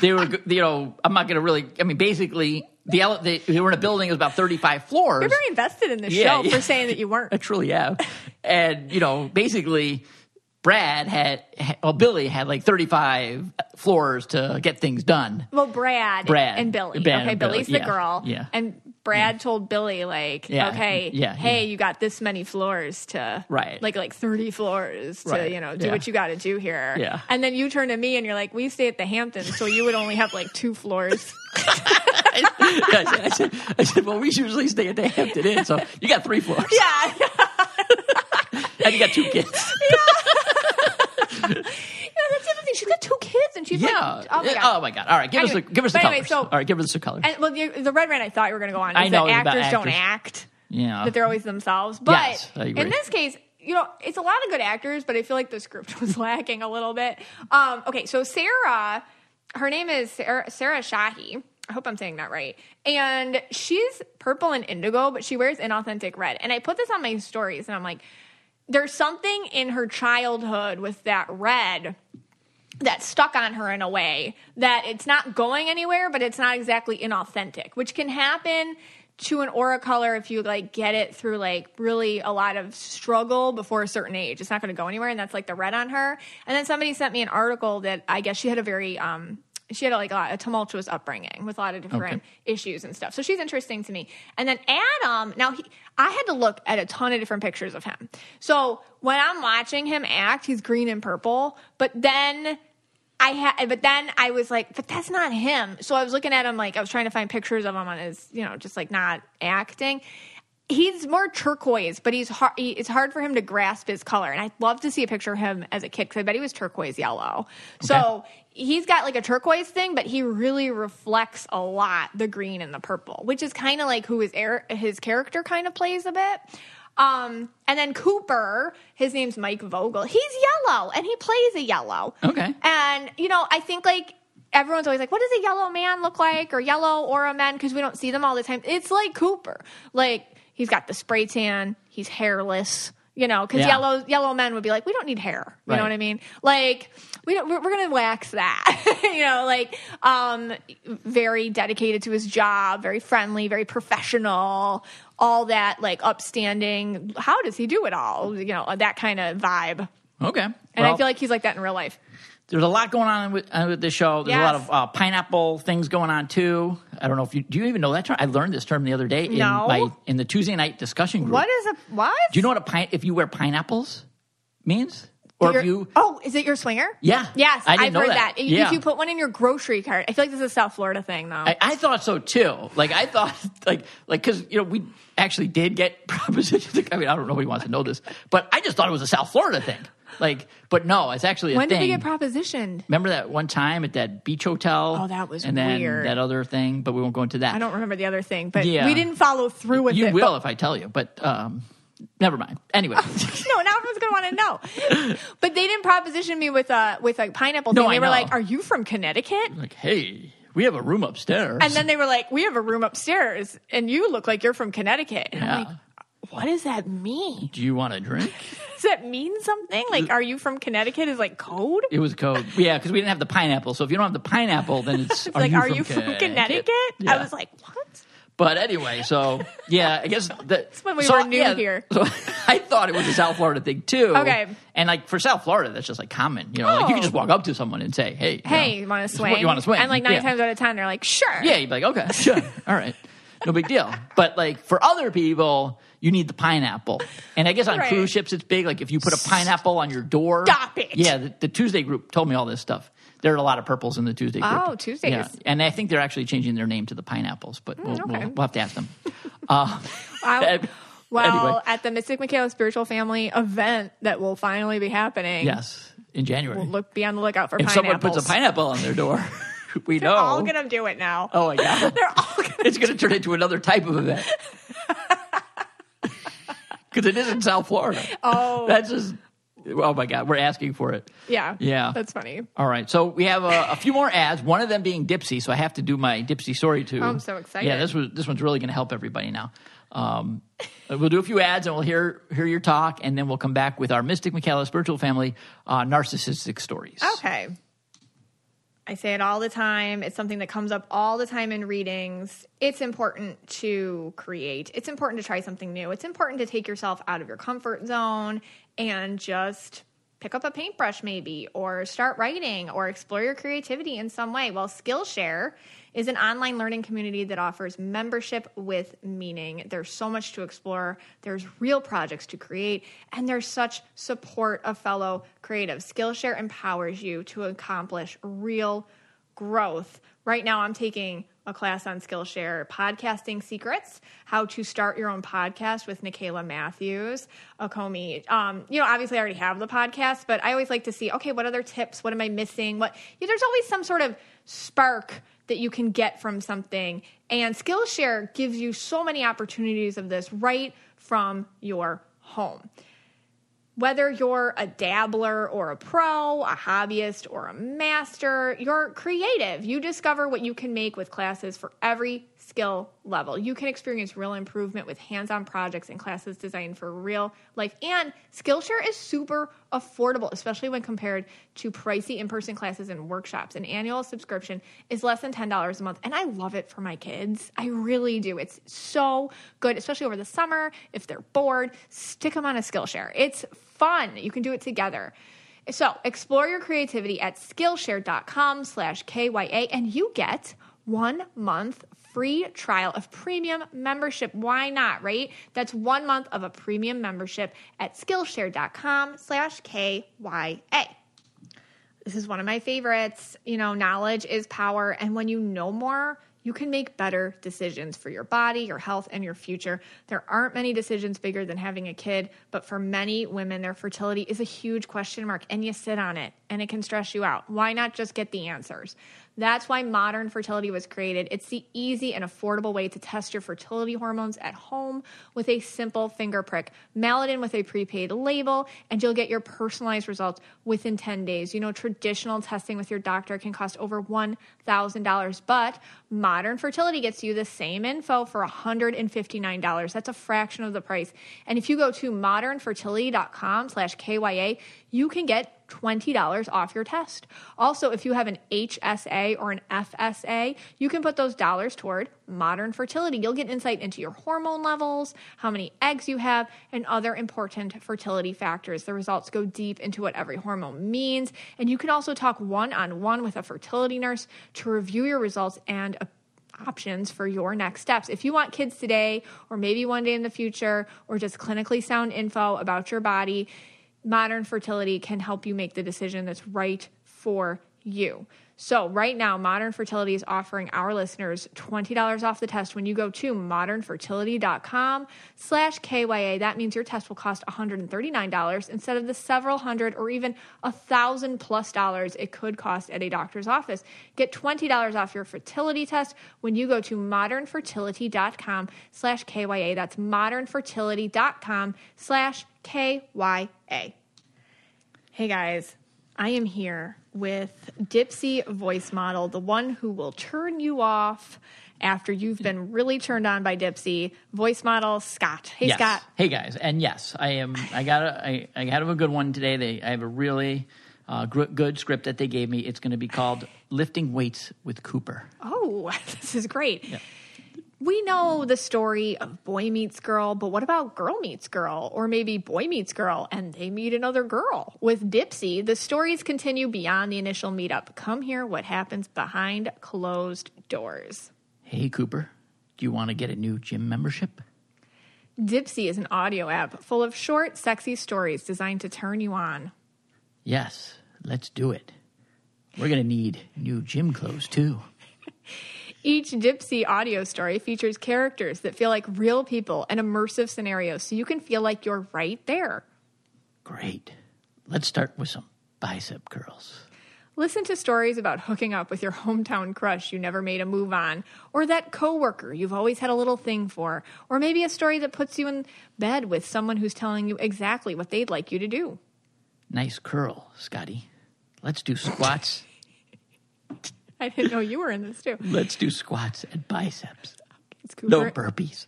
they were, you know, I'm not going to really. I mean, basically, the ele- they, they were in a building. It was about 35 floors. You're very invested in this Yeah, show yeah. for saying that you weren't. I truly am, And, you know, basically, Brad had, well, Billie had like 35 floors to get things done. Well, Brad, Brad. and Billie. Brad okay, and Billie, Billie's the yeah, girl. yeah. And Brad told Billie, like, Yeah, okay, yeah, hey, yeah. you got this many floors to, Right. Like, like 30 floors to, Right, you know, do yeah. what you got to do here. Yeah. And then you turn to me and you're like, we stay at the Hamptons, so you would only have like two floors. I, said, I, said, I said, well, we usually stay at the Hampton Inn, so you got three floors. yeah. And you got two kids. Yeah, that's the other thing. She's got two kids and she's Yeah. like, oh my God. Oh, my God. All right, give us Anyway, the, give us the but colors. so- All right, give us the colors. And well, the, the red rant I thought you were going to go on is I know, that about actors, don't act. yeah. that they're always themselves. But Yes, in this case, you know, it's a lot of good actors, but I feel like the script was lacking a little bit. Um, okay, so Sarah, her name is Sarah, Sarah Shahi. I hope I'm saying that right. And she's purple and indigo, but she wears inauthentic red. And I put this on my stories, and I'm like, there's something in her childhood with that red that stuck on her in a way that it's not going anywhere, but it's not exactly inauthentic, which can happen to an aura color if you like get it through like really a lot of struggle before a certain age. It's not going to go anywhere, and that's like the red on her. And then somebody sent me an article that I guess she had a very um she had a, like a, lot, a tumultuous upbringing with a lot of different Okay. issues and stuff. So she's interesting to me. And then Adam, now he, I had to look at a ton of different pictures of him. So when I'm watching him act, he's green and purple, but then I had, but then I was like, but that's not him. So I was looking at him like I was trying to find pictures of him on his, you know, just like not acting. He's more turquoise, but he's hard. He, it's hard for him to grasp his color. And I'd love to see a picture of him as a kid because I bet he was turquoise yellow. So he's got like a turquoise thing, but he really reflects a lot the green and the purple, which is kind of like who his air, his character kind of plays a bit. Um, and then Cooper, his name's Mike Vogel. He's yellow and he plays a yellow. Okay. And, you know, I think like everyone's always like, what does a yellow man look like or yellow or a man? Because we don't see them all the time. It's like Cooper. Like he's got the spray tan, he's hairless. You know, because Yeah. yellow yellow men would be like, we don't need hair. You Right. know what I mean? Like we don't, we're, we're gonna wax that. you know, like um, very dedicated to his job, very friendly, very professional, all that like upstanding. How does he do it all? You know, that kind of vibe. Okay. And Well, I feel like he's like that in real life. there's a lot going on with, uh, with this show. There's a lot of uh, pineapple things going on too. I don't know if you do you even know that term. I learned this term the other day in No. my in the Tuesday night discussion group. What is a what? Do you know what a pine if you wear pineapples means? Or if you oh, is it your swinger? Yeah. Yes, I have know heard that. that. Yeah. If you put one in your grocery cart, I feel like this is a South Florida thing, though. I, I thought so too. Like I thought, like like because you know we actually did get propositions. I mean, I don't know if he wants to know this, but I just thought it was a South Florida thing. Like, but no, it's actually a when thing. did we get propositioned? Remember that one time at that beach hotel? Oh, that was and then weird. that other thing, but we won't go into that. I don't remember the other thing, but Yeah. we didn't follow through with you it. You will but- if I tell you, but um, never mind. Anyway, no, now everyone's gonna want to know. but they didn't proposition me with a with a pineapple No, thing. I They were know. like, "Are you from Connecticut?" like, hey, we have a room upstairs, And then they were like, "We have a room upstairs, and you look like you're from Connecticut." And Yeah. I'm like, "What does that mean? do you want a drink? Does that mean something? Like, are you from Connecticut? Is like code?" It was code. Yeah, because we didn't have the pineapple. So if you don't have the pineapple, then it's, It's like, "Are you from Connecticut?" Yeah. I was like, "What?" But anyway, so yeah, I guess that's when we were new here. So I thought it was a South Florida thing too. Okay. and like for South Florida, that's just like common. You know, like you Oh. can just walk up to someone and say, "Hey, you Hey, know, you want to swing? You want to swing?" And like nine yeah. times out of ten, they're like, "Sure." Yeah, you'd be like, "Okay, sure, all right, no big deal." But like for other people, you need the pineapple, and I guess on Right. cruise ships it's big. Like if you put a pineapple on your door, Stop it. Yeah, the, the Tuesday group told me all this stuff. There are a lot of purples in the Tuesday group. Oh, Tuesdays. Yeah, and I think they're actually changing their name to the pineapples, but we'll, okay. we'll, we'll have to ask them. Uh, I- well, anyway. at the Mystic Michaela Spiritual Family event that will finally be happening, Yes, in January. we'll look be on the lookout for if pineapples. someone puts a pineapple on their door, we know. They're know. all gonna do it now. oh my god, They're all gonna. it's going to turn into another type of event because it is in South Florida. Oh, That's just. Oh my god, we're asking for it. yeah, Yeah. That's funny. All right, so we have a, a few more ads. One of them being Dipsea, so I have to do my Dipsea story too. Oh, I'm so excited. Yeah, this was this one's really going to help everybody now. Um, we'll do a few ads and we'll hear hear your talk, and then we'll come back with our Mystic Michaela spiritual family uh, narcissistic stories. Okay. I say it all the time. It's something that comes up all the time in readings. It's important to create. It's important to try something new. It's important to take yourself out of your comfort zone and just pick up a paintbrush maybe or start writing or explore your creativity in some way. Well, Skillshare is an online learning community that offers membership with meaning. There's so much to explore. There's real projects to create, and there's such support of fellow creatives. Skillshare empowers you to accomplish real growth. Right now, I'm taking a class on Skillshare podcasting secrets, how to start your own podcast with Nikayla Matthews, Akomi. Um, you know, obviously, I already have the podcast, but I always like to see, okay, what other tips? What am I missing? What yeah, there's always some sort of spark that you can get from something. And Skillshare gives you so many opportunities of this right from your home Whether you're a dabbler or a pro, a hobbyist or a master, you're creative. You discover what you can make with classes for every skill level. You can experience real improvement with hands on projects and classes designed for real life. And Skillshare is super affordable, especially when compared to pricey in person classes and workshops. An annual subscription is less than $10 a month. And I love it for my kids. I really do. It's so good, especially over the summer. If they're bored, stick them on a Skillshare. It's fun. You can do it together. So explore your creativity at Skillshare.com slash KYA and you get one month free trial of premium membership. Why not, right? That's one month of a premium membership at Skillshare.com slash KYA. This is one of my favorites. You know, knowledge is power. And when you know more, you can make better decisions for your body, your health, and your future. There aren't many decisions bigger than having a kid, but for many women, their fertility is a huge question mark, and you sit on it and it can stress you out. Why not just get the answers? That's why modern fertility was created. It's the easy and affordable way to test your fertility hormones at home with a simple finger prick. Mail it in with a prepaid label, and you'll get your personalized results within 10 days. You know, traditional testing with your doctor can cost over $1,000, but modern fertility gets you the same info for $159. That's a fraction of the price. And if you go to modernfertility.com slash KYA, you can get $20 off your test. Also, if you have an HSA or an FSA, you can put those dollars toward modern fertility. You'll get insight into your hormone levels, how many eggs you have, and other important fertility factors. The results go deep into what every hormone means, and you can also talk one on one with a fertility nurse to review your results and options for your next steps. If you want kids today, or maybe one day in the future, or just clinically sound info about your body, modern fertility can help you make the decision that's right for you. So, right now, Modern Fertility is offering our listeners $20 off the test when you go to modernfertility.com slash KYA. That means your test will cost $139 instead of the several hundred or even a thousand plus dollars it could cost at a doctor's office. Get $20 off your fertility test when you go to modernfertility.com slash KYA. That's modernfertility.com slash KYA. Hey guys, I am here with Dipsea Voice Model, the one who will turn you off after you've been really turned on by Dipsea. Voice Model Scott. Hey yes. Scott. Hey guys, and yes, I am. I got a. I, I have a good one today. They. I have a really uh, gr- good script that they gave me. It's going to be called "Lifting Weights with Cooper." Oh, this is great. Yeah we know the story of boy meets girl, but what about girl meets girl? Or maybe boy meets girl and they meet another girl? With Dipsea, the stories continue beyond the initial meetup. Come hear what happens behind closed doors. Hey, Cooper, do you want to get a new gym membership? Dipsea is an audio app full of short, sexy stories designed to turn you on. Yes, let's do it. We're going to need new gym clothes, too. Each Dipsea audio story features characters that feel like real people and immersive scenarios so you can feel like you're right there. Great. Let's start with some bicep curls. Listen to stories about hooking up with your hometown crush you never made a move on, or that coworker you've always had a little thing for, or maybe a story that puts you in bed with someone who's telling you exactly what they'd like you to do. Nice curl, Scotty. Let's do squats. I didn't know you were in this too. Let's do squats and biceps. It's Cooper. No burpees.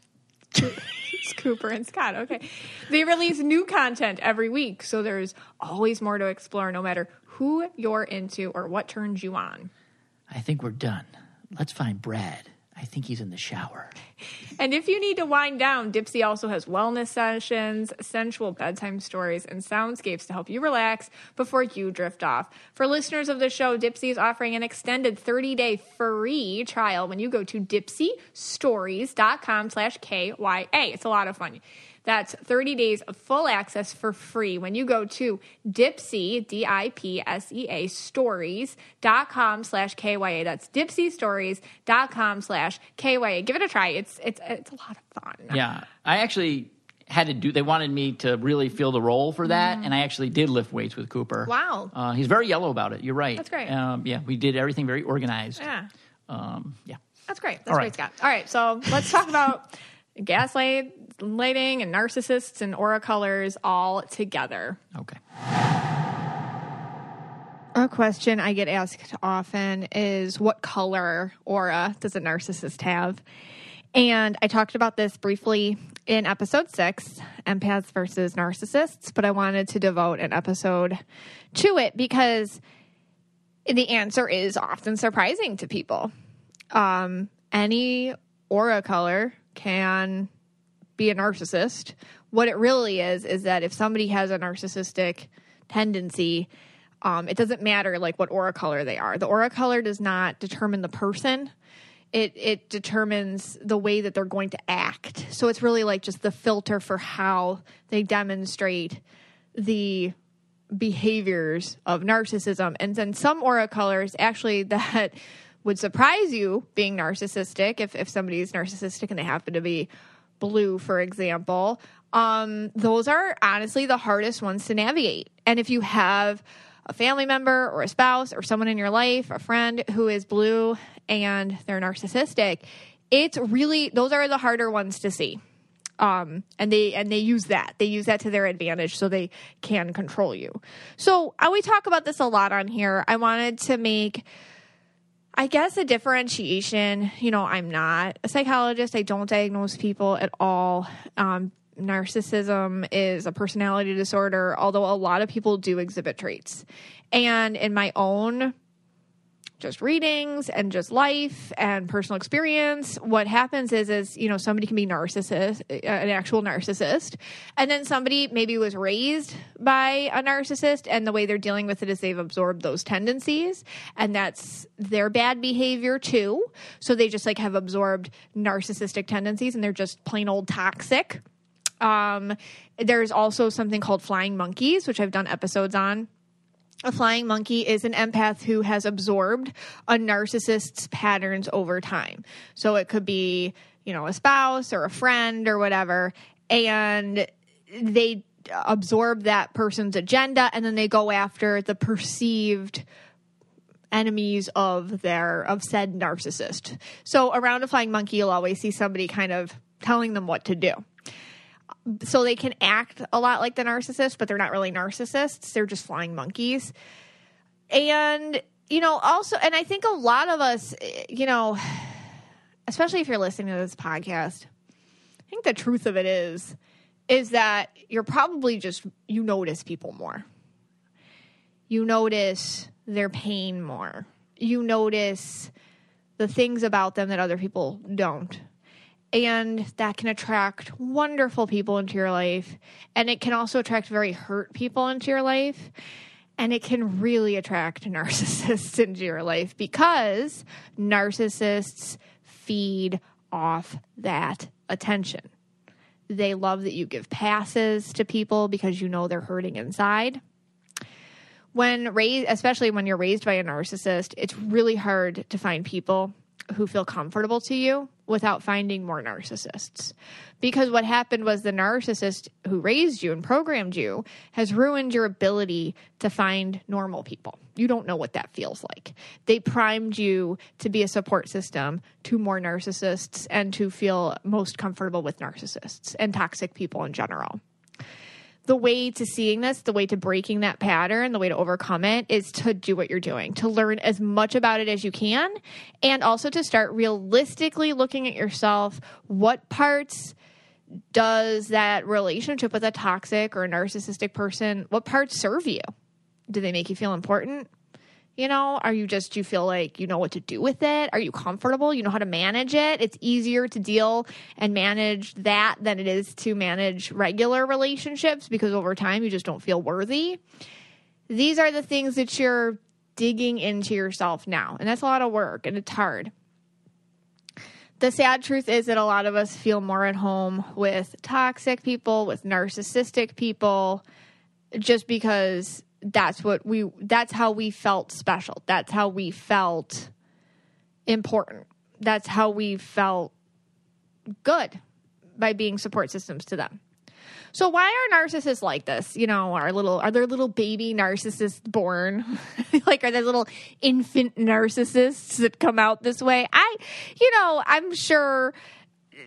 it's Cooper and Scott. Okay. They release new content every week, so there's always more to explore no matter who you're into or what turns you on. I think we're done. Let's find Brad. I think he's in the shower. And if you need to wind down, Dipsea also has wellness sessions, sensual bedtime stories, and soundscapes to help you relax before you drift off. For listeners of the show, Dipsea is offering an extended 30-day free trial when you go to dipseastories.com slash KYA. It's a lot of fun. That's 30 days of full access for free when you go to Dipsea, D-I-P-S-E-A, stories.com slash KYA. That's dipseastories.com slash KYA. Give it a try. It's, it's, it's a lot of fun. Yeah. I actually had to do they wanted me to really feel the role for that mm. and i actually did lift weights with cooper wow uh, he's very yellow about it you're right that's great um, yeah we did everything very organized yeah um, yeah that's great that's great scott all right so let's talk about gaslight lighting and narcissists and aura colors all together. Okay. A question I get asked often is what color aura does a narcissist have? And I talked about this briefly in episode six, empaths versus narcissists, but I wanted to devote an episode to it because the answer is often surprising to people. Um, any aura color can be a narcissist. What it really is is that if somebody has a narcissistic tendency, um, it doesn't matter like what aura color they are. The aura color does not determine the person. It it determines the way that they're going to act. So it's really like just the filter for how they demonstrate the behaviors of narcissism. And then some aura colors actually that would surprise you being narcissistic if if somebody is narcissistic and they happen to be blue, for example. Um, those are honestly the hardest ones to navigate. And if you have a family member or a spouse or someone in your life, a friend who is blue and they're narcissistic, it's really those are the harder ones to see. Um, and they and they use that they use that to their advantage so they can control you so uh, we talk about this a lot on here i wanted to make i guess a differentiation you know i'm not a psychologist i don't diagnose people at all um, narcissism is a personality disorder, although a lot of people do exhibit traits. And in my own just readings and just life and personal experience what happens is is you know somebody can be narcissist uh, an actual narcissist. And then somebody maybe was raised by a narcissist and the way they're dealing with it is they've absorbed those tendencies and that's their bad behavior too. So they just like have absorbed narcissistic tendencies and they're just plain old toxic. Um, there's also something called flying monkeys, which I've done episodes on. A flying monkey is an empath who has absorbed a narcissist's patterns over time. So it could be, you know, a spouse or a friend or whatever. And they absorb that person's agenda and then they go after the perceived enemies of their of said narcissist. So around a flying monkey you'll always see somebody kind of telling them what to do so they can act a lot like the narcissist, but they're not really narcissists. They're just flying monkeys. And, you know, also, and I think a lot of us, you know, especially if you're listening to this podcast, I think the truth of it is, is that you're probably just, you notice people more. You notice their pain more. You notice the things about them that other people don't and that can attract wonderful people into your life and it can also attract very hurt people into your life and it can really attract narcissists into your life because narcissists feed off that attention. They love that you give passes to people because you know they're hurting inside. When raised especially when you're raised by a narcissist it's really hard to find people who feel comfortable to you without finding more narcissists. Because what happened was the narcissist who raised you and programmed you has ruined your ability to find normal people. You don't know what that feels like. They primed you to be a support system to more narcissists and to feel most comfortable with narcissists and toxic people in general the way to seeing this, the way to breaking that pattern, the way to overcome it is to do what you're doing, to learn as much about it as you can, and also to start realistically looking at yourself. What parts does that relationship with a toxic or narcissistic person, what parts serve you? Do they make you feel important? You know, are you just, you feel like you know what to do with it? Are you comfortable? You know how to manage it? It's easier to deal and manage that than it is to manage regular relationships because over time you just don't feel worthy. These are the things that you're digging into yourself now. And that's a lot of work and it's hard. The sad truth is that a lot of us feel more at home with toxic people, with narcissistic people, just because that's what we that's how we felt special. That's how we felt important. That's how we felt good by being support systems to them. So why are narcissists like this? You know are little are there little baby narcissists born? Like are there little infant narcissists that come out this way? I you know i'm sure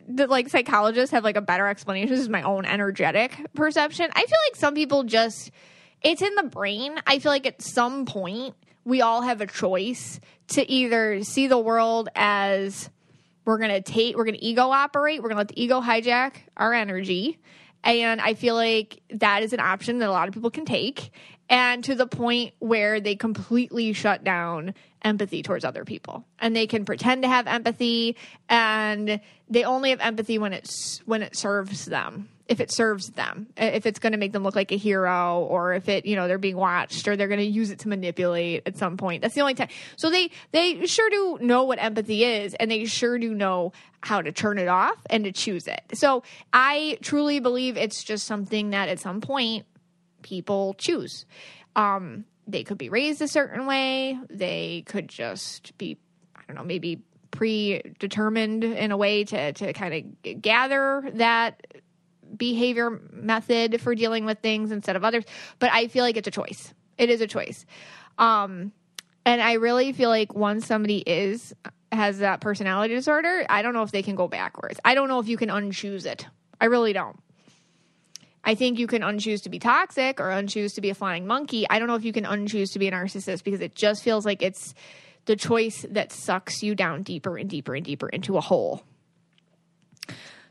that like psychologists have like a better explanation. This is my own energetic perception. I feel like some people just it's in the brain. I feel like at some point we all have a choice to either see the world as we're going to take we're going to ego operate, we're going to let the ego hijack our energy. And I feel like that is an option that a lot of people can take and to the point where they completely shut down empathy towards other people and they can pretend to have empathy and they only have empathy when it's when it serves them if it serves them if it's going to make them look like a hero or if it you know they're being watched or they're going to use it to manipulate at some point. That's the only time. So they they sure do know what empathy is and they sure do know how to turn it off and to choose it. So i truly believe it's just something that at some point people choose. Um they could be raised a certain way. They could just be, I don't know, maybe predetermined in a way to, to kind of gather that behavior method for dealing with things instead of others. But I feel like it's a choice. It is a choice. Um, and I really feel like once somebody is has that personality disorder, I don't know if they can go backwards. I don't know if you can unchoose it. I really don't. I think you can unchoose to be toxic or unchoose to be a flying monkey. I don't know if you can unchoose to be a narcissist because it just feels like it's the choice that sucks you down deeper and deeper and deeper into a hole.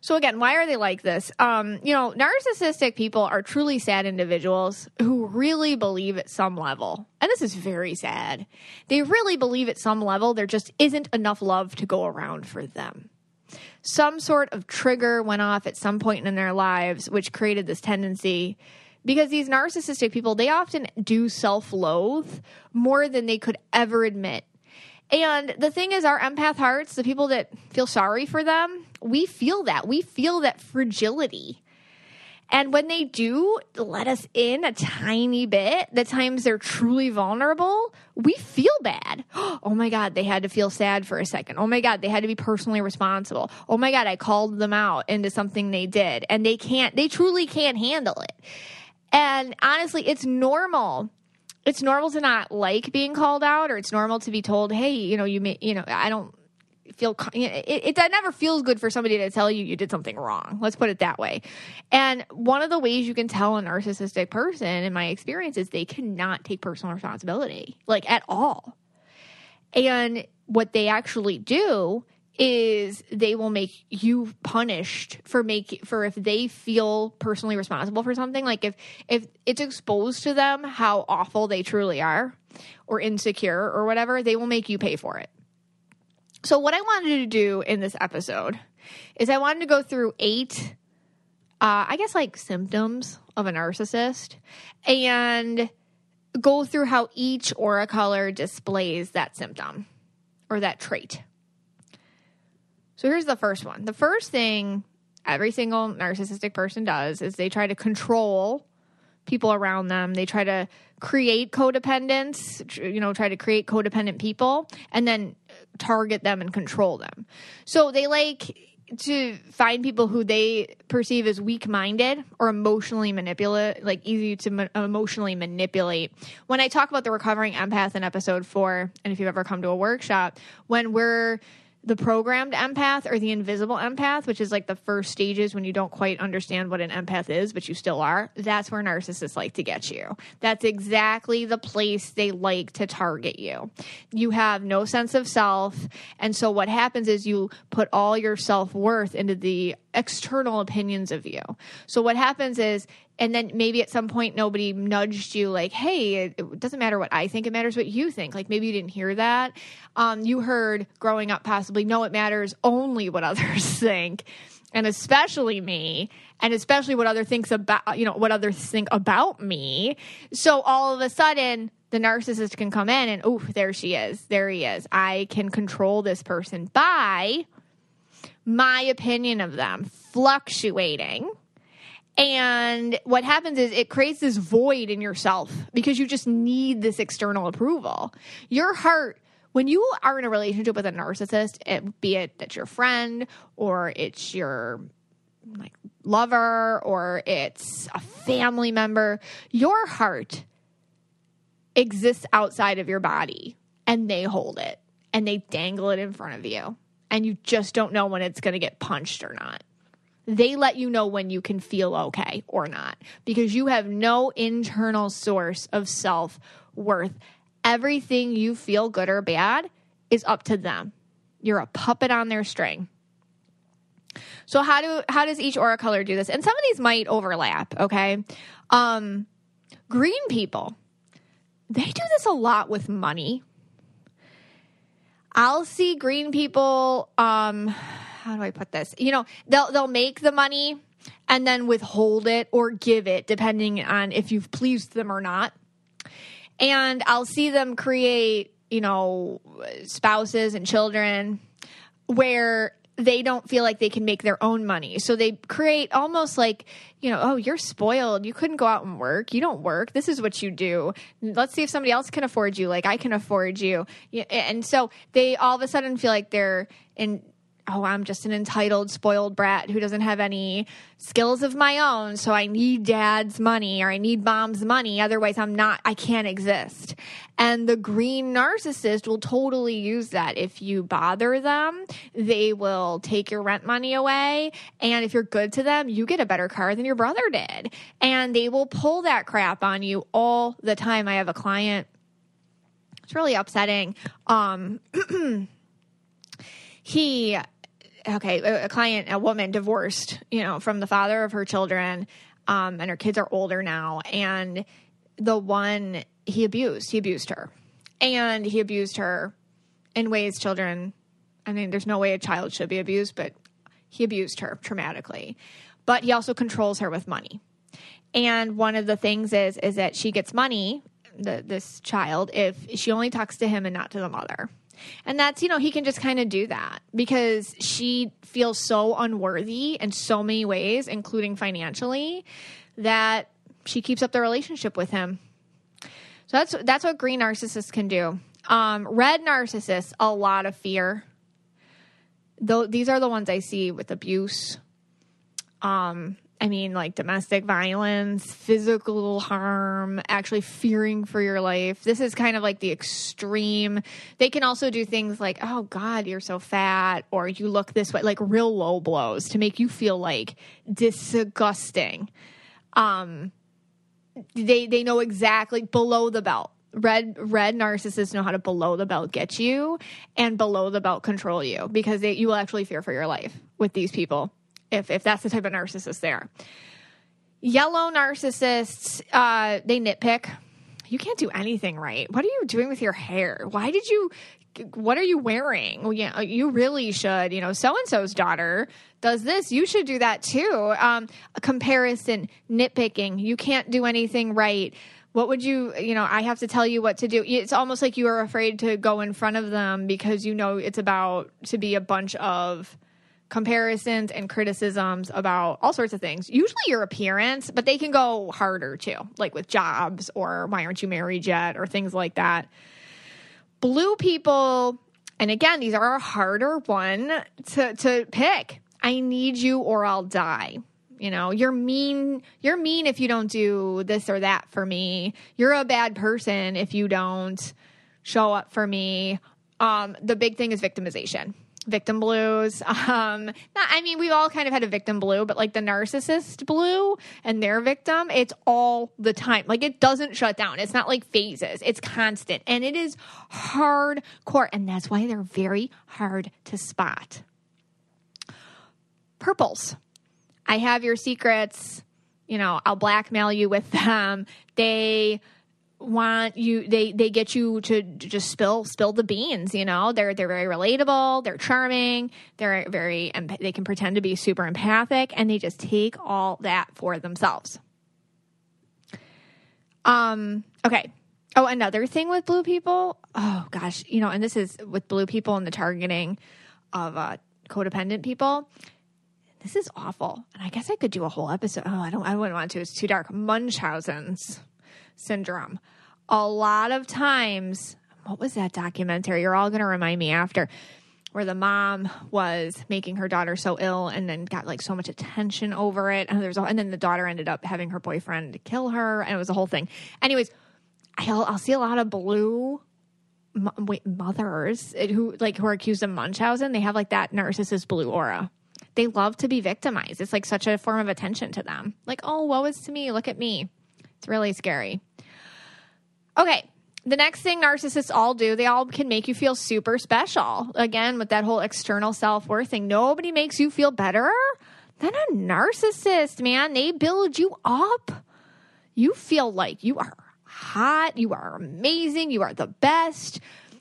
So again, why are they like this? Um, you know, narcissistic people are truly sad individuals who really believe at some level, and this is very sad. They really believe at some level there just isn't enough love to go around for them some sort of trigger went off at some point in their lives, which created this tendency. Because these narcissistic people, they often do self loathe more than they could ever admit. And the thing is, our empath hearts, the people that feel sorry for them, we feel that. We feel that fragility. And when they do let us in a tiny bit, the times they're truly vulnerable, we feel bad. Oh my God, they had to feel sad for a second. Oh my God, they had to be personally responsible. Oh my God, I called them out into something they did and they can't, they truly can't handle it. And honestly, it's normal. It's normal to not like being called out or it's normal to be told, hey, you know, you may, you know, I don't feel it, it, it never feels good for somebody to tell you you did something wrong. Let's put it that way. And one of the ways you can tell a narcissistic person in my experience is they cannot take personal responsibility like at all. And what they actually do is they will make you punished for make for if they feel personally responsible for something. Like if if it's exposed to them how awful they truly are or insecure or whatever they will make you pay for it so, what I wanted to do in this episode is I wanted to go through eight, uh, I guess, like symptoms of a narcissist and go through how each aura color displays that symptom or that trait. So, here's the first one. The first thing every single narcissistic person does is they try to control people around them. They try to create codependence, you know, try to create codependent people and then target them and control them. So they like to find people who they perceive as weak-minded or emotionally manipulate like easy to ma- emotionally manipulate when i talk about the recovering empath in episode 4 and if you've ever come to a workshop when we're the programmed empath or the invisible empath, which is like the first stages when you don't quite understand what an empath is, but you still are, that's where narcissists like to get you. That's exactly the place they like to target you. You have no sense of self. And so what happens is you put all your self worth into the external opinions of you. So what happens is and then maybe at some point nobody nudged you like hey it doesn't matter what i think it matters what you think. Like maybe you didn't hear that. Um, you heard growing up possibly no it matters only what others think. And especially me and especially what other thinks about you know what others think about me. So all of a sudden the narcissist can come in and oh there she is. There he is. I can control this person by my opinion of them fluctuating and what happens is it creates this void in yourself because you just need this external approval. Your heart, when you are in a relationship with a narcissist, it, be it that your friend or it's your like lover or it's a family member, your heart exists outside of your body and they hold it and they dangle it in front of you and you just don't know when it's going to get punched or not. They let you know when you can feel okay or not because you have no internal source of self worth. Everything you feel good or bad is up to them. You're a puppet on their string. So how do how does each aura color do this? And some of these might overlap, okay? Um green people. They do this a lot with money. I'll see green people um how do I put this? You know, they'll they'll make the money and then withhold it or give it depending on if you've pleased them or not. And I'll see them create, you know, spouses and children where they don't feel like they can make their own money. So they create almost like, you know, oh, you're spoiled. You couldn't go out and work. You don't work. This is what you do. Let's see if somebody else can afford you like I can afford you. And so they all of a sudden feel like they're in oh, I'm just an entitled, spoiled brat who doesn't have any skills of my own. So I need dad's money or I need mom's money. Otherwise, I'm not, I can't exist. And the green narcissist will totally use that. If you bother them, they will take your rent money away. And if you're good to them, you get a better car than your brother did. And they will pull that crap on you all the time. I have a client. It's really upsetting. Um, he okay, a, client, a woman divorced, you know, from the father of her children, um, and her kids are older now, and the one he abused, he abused her, and he abused her in ways children. I mean, there's no way a child should be abused, but he abused her traumatically. But he also controls her with money. And one of the things is is that she gets money, the, this child, if she only talks to him and not to the mother. And that's, you know, he can just kind of do that because she feels so unworthy in so many ways, including financially, that she keeps up the relationship with him. So that's that's what green narcissists can do. Um, red narcissists, a lot of fear. Though these are the ones I see with abuse. Um, I mean, like domestic violence, physical harm, actually fearing for your life. This is kind of like the extreme. They can also do things like, oh God, you're so fat, or you look this way, like real low blows to make you feel like disgusting. Um, they they know exactly below the belt. Red red narcissists know how to below the belt get you and below the belt control you because they, you will actually fear for your life with these people if if that's the type of narcissist there. Yellow narcissists, uh, they nitpick. You can't do anything right. What are you doing with your hair? Why did you? What are you wearing? Well, yeah, you really should. You know, so and so's daughter does this. You should do that too. Um, a comparison, nitpicking. You can't do anything right what would you you know i have to tell you what to do it's almost like you are afraid to go in front of them because you know it's about to be a bunch of comparisons and criticisms about all sorts of things. Usually your appearance, but they can go harder too, like with jobs or why aren't you married yet or things like that. Blue people, and again, these are a harder one to, to pick. I need you or I'll die. You know, you're mean. You're mean if you don't do this or that for me. You're a bad person if you don't show up for me. Um, the big thing is victimization victim blues. Um, not, I mean, we've all kind of had a victim blue, but like the narcissist blue and their victim, it's all the time. Like it doesn't shut down. It's not like phases. It's constant and it is hardcore. And that's why they're very hard to spot. Purples. I have your secrets. You know, I'll blackmail you with them. They want you they they get you to just spill spill the beans you know? They're they're very relatable they're charming they're very they can pretend to be super empathic and they just take all that for themselves. Um okay. Oh another thing with blue people oh gosh you know and this is with blue people and the targeting of uh codependent people. This is awful and i guess i could do a whole episode oh i don't i wouldn't want to it's too dark. Munchausen's syndrome. A lot of times, what was that documentary? You're all going to remind me after where the mom was making her daughter so ill and then got like so much attention over it and there's and then the daughter ended up having her boyfriend kill her and it was a whole thing anyways I'll, I'll see a lot of blue wait, mothers eh, who like who are accused of Munchausen, they have like that narcissist blue aura. They love to be victimized. It's like such a form of attention to them. Like, oh, woe is to me. Look at me. It's really scary. Okay. The next thing narcissists all do, they all can make you feel super special. Again, with that whole external self worth thing. Nobody makes you feel better than a narcissist, man. They build you up. You feel like you are hot, you are amazing, you are the best.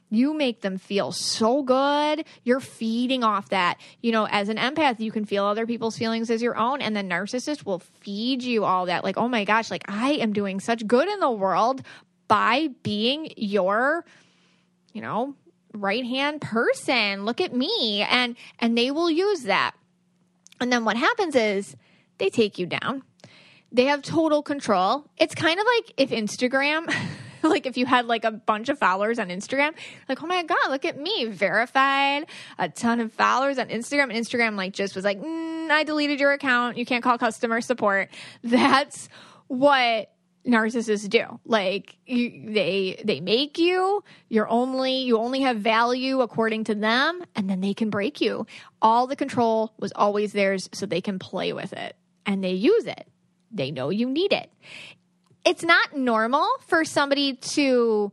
You make them feel so good. You're feeding off that. You know, as an empath, you can feel other people's feelings as your own, and the narcissist will feed you all that. Like, oh my gosh, like I am doing such good in the world by being your, you know, right hand person. Look at me. And and they will use that. And then what happens is they take you down. They have total control. It's kind of like if Instagram like if you had like a bunch of followers on Instagram, like, oh my God, look at me, verified, a ton of followers on Instagram. And Instagram like just was like, mm, I deleted your account. You can't call customer support. That's what narcissists do like you, they they make you you're only you only have value according to them and then they can break you all the control was always theirs so they can play with it and they use it they know you need it it's not normal for somebody to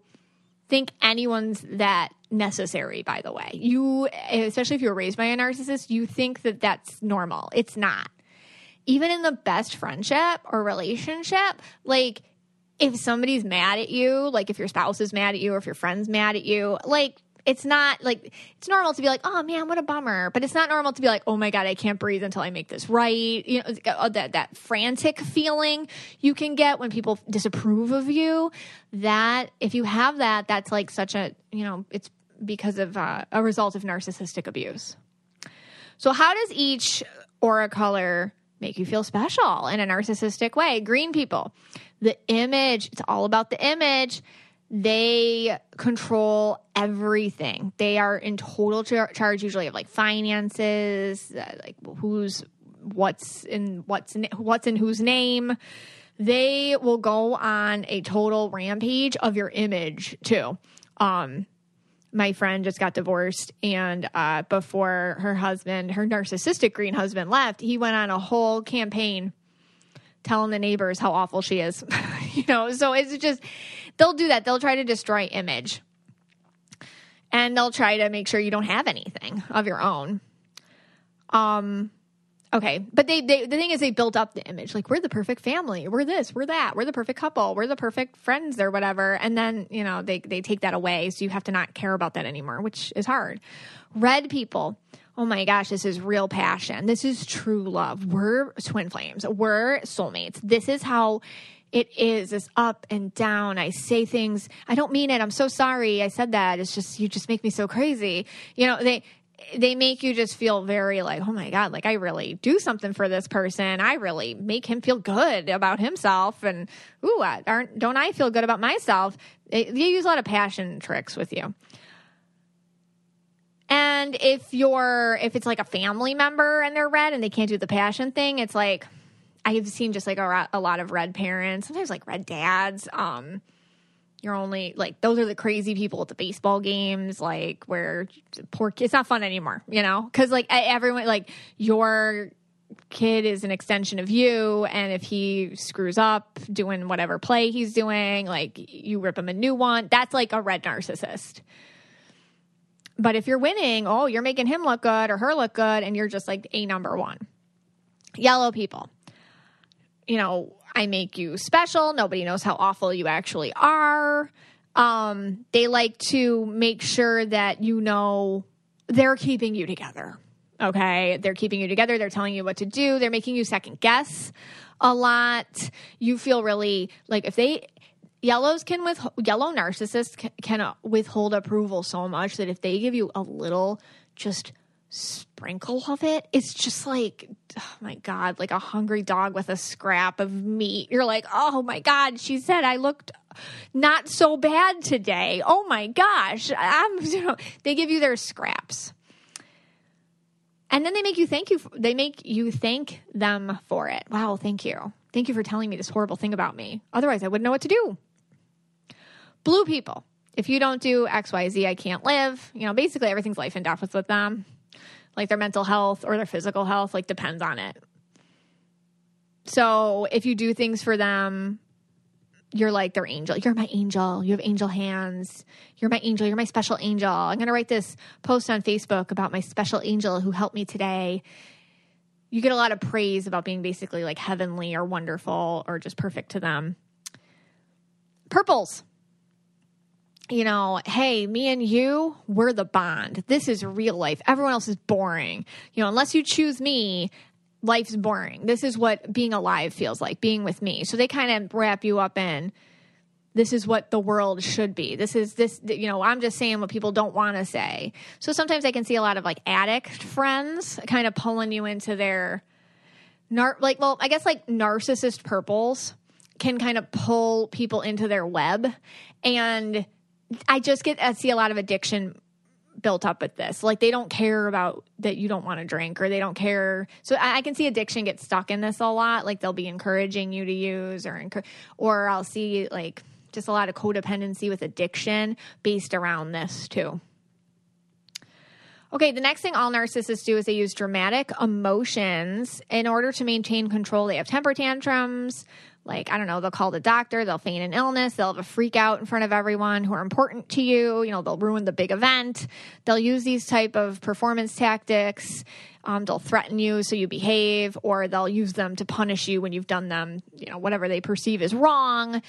think anyone's that necessary by the way. You especially if you were raised by a narcissist you think that that's normal. It's not. Even in the best friendship or relationship like if somebody's mad at you like if your spouse is mad at you or if your friend's mad at you like it's not like it's normal to be like, oh man, what a bummer. But it's not normal to be like, oh my god, I can't breathe until I make this right. You know, uh, that that frantic feeling you can get when people disapprove of you. That if you have that, that's like such a you know, it's because of uh, a result of narcissistic abuse. So how does each aura color make you feel special in a narcissistic way? Green people, the image. It's all about the image they control everything. They are in total char- charge usually of like finances, uh, like who's what's in what's in, what's in whose name. They will go on a total rampage of your image too. Um, my friend just got divorced, and uh, before her husband, her narcissistic green husband, left, he went on a whole campaign telling the neighbors how awful she is. you know, so it's just they'll do that. They'll try to destroy image. And they'll try to make sure you don't have anything of your own. Um okay, but they, they the thing is they built up the image like we're the perfect family. We're this, we're that. We're the perfect couple. We're the perfect friends or whatever. And then, you know, they they take that away so you have to not care about that anymore, which is hard. Red people oh my gosh, this is real passion. This is true love. We're twin flames. We're soulmates. This is how it is is up and down. I say things. I don't mean it. I'm so sorry. I said that. It's just you just make me so crazy. You know, they they make you just feel very like, oh my God, like I really do something for this person. I really make him feel good about himself. And ooh, aren't, don't I feel good about myself? They, they use a lot of passion tricks with you. And if you're, if it's like a family member and they're red and they can't do the passion thing, it's like, I've seen just like a, a lot of red parents, sometimes like red dads. Um, you're only like those are the crazy people at the baseball games, like where poor kids. It's not fun anymore, you know, because like everyone, like your kid is an extension of you, and if he screws up doing whatever play he's doing, like you rip him a new one. That's like a red narcissist. But if you're winning, oh, you're making him look good or her look good, and you're just like a number one. Yellow people you know, I make you special. Nobody knows how awful you actually are. Um, they like to make sure that you know they're keeping you together. Okay. They're keeping you together. They're telling you what to do. They're making you second guess a lot. You feel really like if they, yellows can with yellow narcissists can, can withhold approval so much that if they give you a little just sprinkle of it, it's just like, oh my God, like a hungry dog with a scrap of meat. You're like, oh my God, she said I looked not so bad today. Oh my gosh. I'm, you know, they give you their scraps. And then they make you thank you. For, they make you thank them for it. Wow, thank you. Thank you for telling me this horrible thing about me. Otherwise, I wouldn't know what to do. Blue people if you don't do XYZ, I can't live. You know, basically everything's life and death with them. Like their mental health or their physical health, like depends on it. So if you do things for them, you're like their angel. You're my angel. You have angel hands. You're my angel. You're my special angel. I'm going to write this post on Facebook about my special angel who helped me today. You get a lot of praise about being basically like heavenly or wonderful or just perfect to them. Purples you know, hey, me and you, we're the bond. This is real life. Everyone else is boring. You know, unless you choose me, life's boring. This is what being alive feels like, being with me. So they kind of wrap you up in this is what the world should be. This is this, you know, I'm just saying what people don't want to say. So sometimes I can see a lot of like addict friends kind of pulling you into their, nar- like, well, I guess like narcissist purples can kind of pull people into their web. And I just get I see a lot of addiction built up with this. Like they don't care about that you don't want to drink or they don't care. So I, I, can see addiction get stuck in this a lot. Like they'll be encouraging you to use or or I'll see like just a lot of codependency with addiction based around this too. Okay, the next thing all narcissists do is they use dramatic emotions in order to maintain control. They have temper tantrums, like i don't know they'll call the doctor they'll feign an illness they'll have a freak out in front of everyone who are important to you you know they'll ruin the big event. They'll use these type of performance tactics. Um, they'll threaten you so you behave or they'll use them to punish you when you've done them you know whatever they perceive is wrong.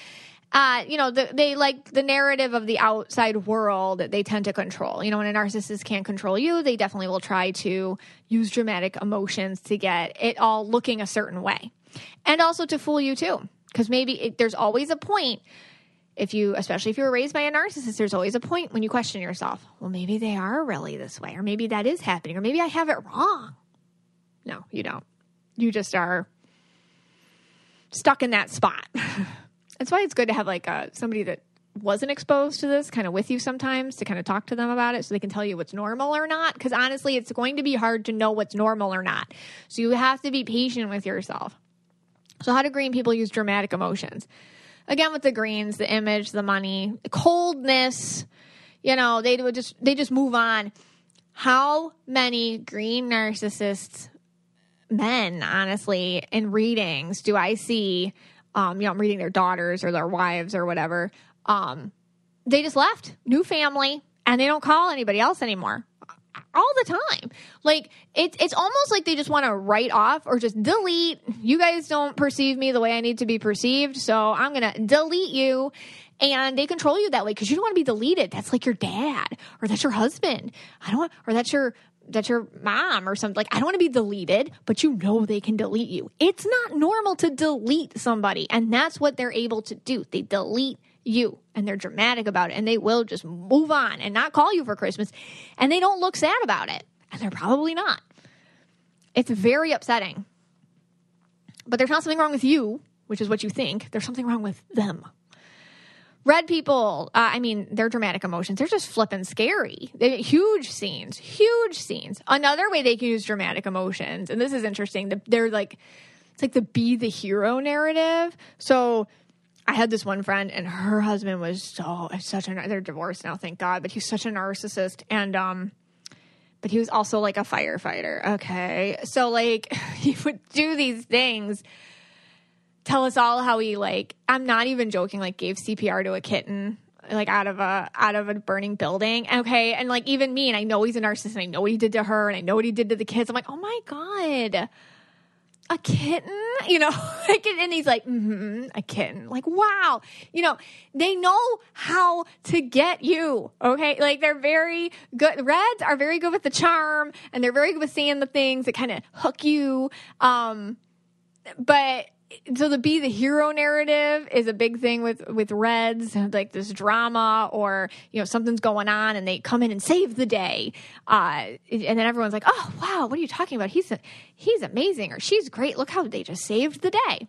Uh, you know, the, they like the narrative of the outside world that they tend to control. You know, when a narcissist can't control you, they definitely will try to use dramatic emotions to get it all looking a certain way and also to fool you too. Because maybe it, there's always a point if you, especially if you were raised by a narcissist, there's always a point when you question yourself. Well, maybe they are really this way, or maybe that is happening, or maybe I have it wrong. No, you don't. You just are stuck in that spot. That's why it's good to have like a, uh, somebody that wasn't exposed to this kind of with you sometimes to kind of talk to them about it so they can tell you what's normal or not. Because honestly, it's going to be hard to know what's normal or not. So you have to be patient with yourself. So, how do green people use dramatic emotions? Again, with the greens, the image, the money, coldness, you know, they would just they just move on. How many green narcissists men, honestly, in readings do I see? Um, you know, I'm reading their daughters or their wives or whatever. Um, they just left, new family, and they don't call anybody else anymore all the time. Like it's it's almost like they just want to write off or just delete. You guys don't perceive me the way I need to be perceived, so I'm to delete you. And they control you that way because you don't want to be deleted. That's like your dad or that's your husband. I don't want, or that's your that's your mom or something like I don't want to be deleted, but you know they can delete you. It's not normal to delete somebody, and that's what they're able to do. They delete you and they're dramatic about it and they will just move on and not call you for Christmas and they don't look sad about it. And they're probably not. It's very upsetting. But there's not something wrong with you, which is what you think. There's something wrong with them. Red people, uh, I mean, they're dramatic emotions. They're just flipping scary. They huge scenes, huge scenes. Another way they can use dramatic emotions, and this is interesting. They're like, it's like the be the hero narrative. So I had this one friend, and her husband was so such a they're divorced now, thank God, but he's such a narcissist, and um, but he was also like a firefighter. Okay, so like he would do these things, tell us all how he like. I'm not even joking. Like gave CPR to a kitten like out of a out of a burning building. Okay, and like even me, and I know he's a narcissist, and I know what he did to her, and I know what he did to the kids. I'm like, oh my god a kitten, you know, and he's like, mm-hmm, a kitten. Like, wow, you know, they know how to get you. Okay, like they're very good. Reds are very good with the charm, and they're very good with saying the things that kind of hook you. Um, but so the be the hero narrative is a big thing with with reds like this drama or you know something's going on and they come in and save the day. Uh, and then everyone's like oh wow what are you talking about? He's he's amazing or she's great. Look how they just saved the day.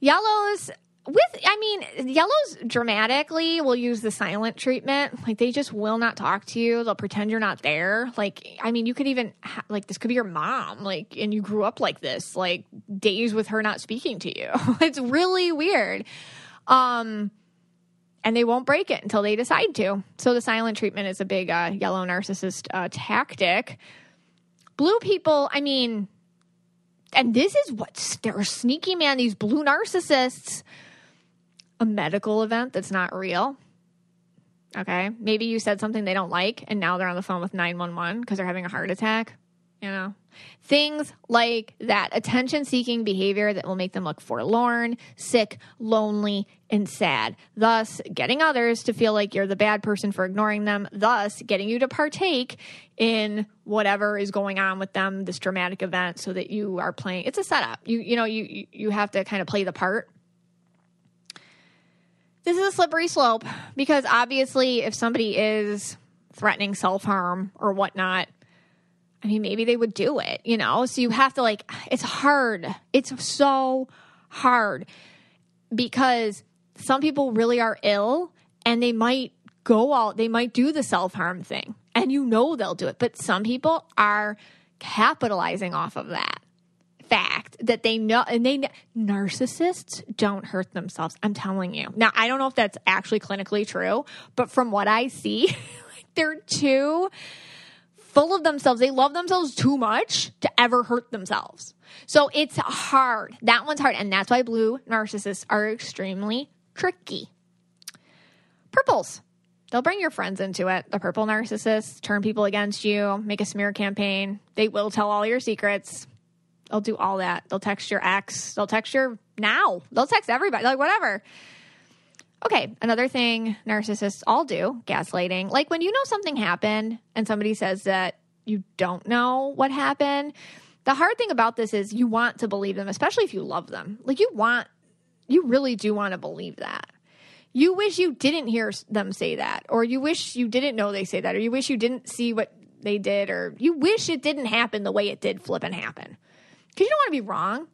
Yellows with i mean yellows dramatically will use the silent treatment like they just will not talk to you they'll pretend you're not there like i mean you could even ha- like this could be your mom like and you grew up like this like days with her not speaking to you it's really weird um and they won't break it until they decide to. So the silent treatment is a big uh, yellow narcissist uh, tactic. Blue people, I mean, and this is what they're sneaky, man. These blue narcissists, a medical event that's not real. Okay, maybe you said something they don't like, and now they're on the phone with nine one one because they're having a heart attack. You know, things like that attention seeking behavior that will make them look forlorn, sick, lonely, and sad. Thus, getting others to feel like you're the bad person for ignoring them, thus, getting you to partake in whatever is going on with them, this dramatic event, so that you are playing. It's a setup. You, you know, you, you have to kind of play the part. This is a slippery slope because obviously, if somebody is threatening self harm or whatnot, I mean, maybe they would do it, you know? So you have to, like, it's hard. It's so hard because some people really are ill and they might go out, they might do the self harm thing, and you know they'll do it. But some people are capitalizing off of that fact that they know and they narcissists don't hurt themselves i'm telling you now i don't know if that's actually clinically true but from what i see they're too full of themselves. They love themselves too much to ever hurt themselves. So it's hard. That one's hard. And that's why blue narcissists are extremely tricky. Purples. They'll bring your friends into it. The purple narcissists turn people against you, make a smear campaign. They will tell all your secrets. They'll do all that. They'll text your ex. They'll text your now. They'll text everybody, like whatever. Okay, another thing narcissists all do gaslighting. Like when you know something happened and somebody says that you don't know what happened, the hard thing about this is you want to believe them, especially if you love them. Like you want, you really do want to believe that. You wish you didn't hear them say that, or you wish you didn't know they say that, or you wish you didn't see what they did, or you wish it didn't happen the way it did flip and happen. Because you don't want to be wrong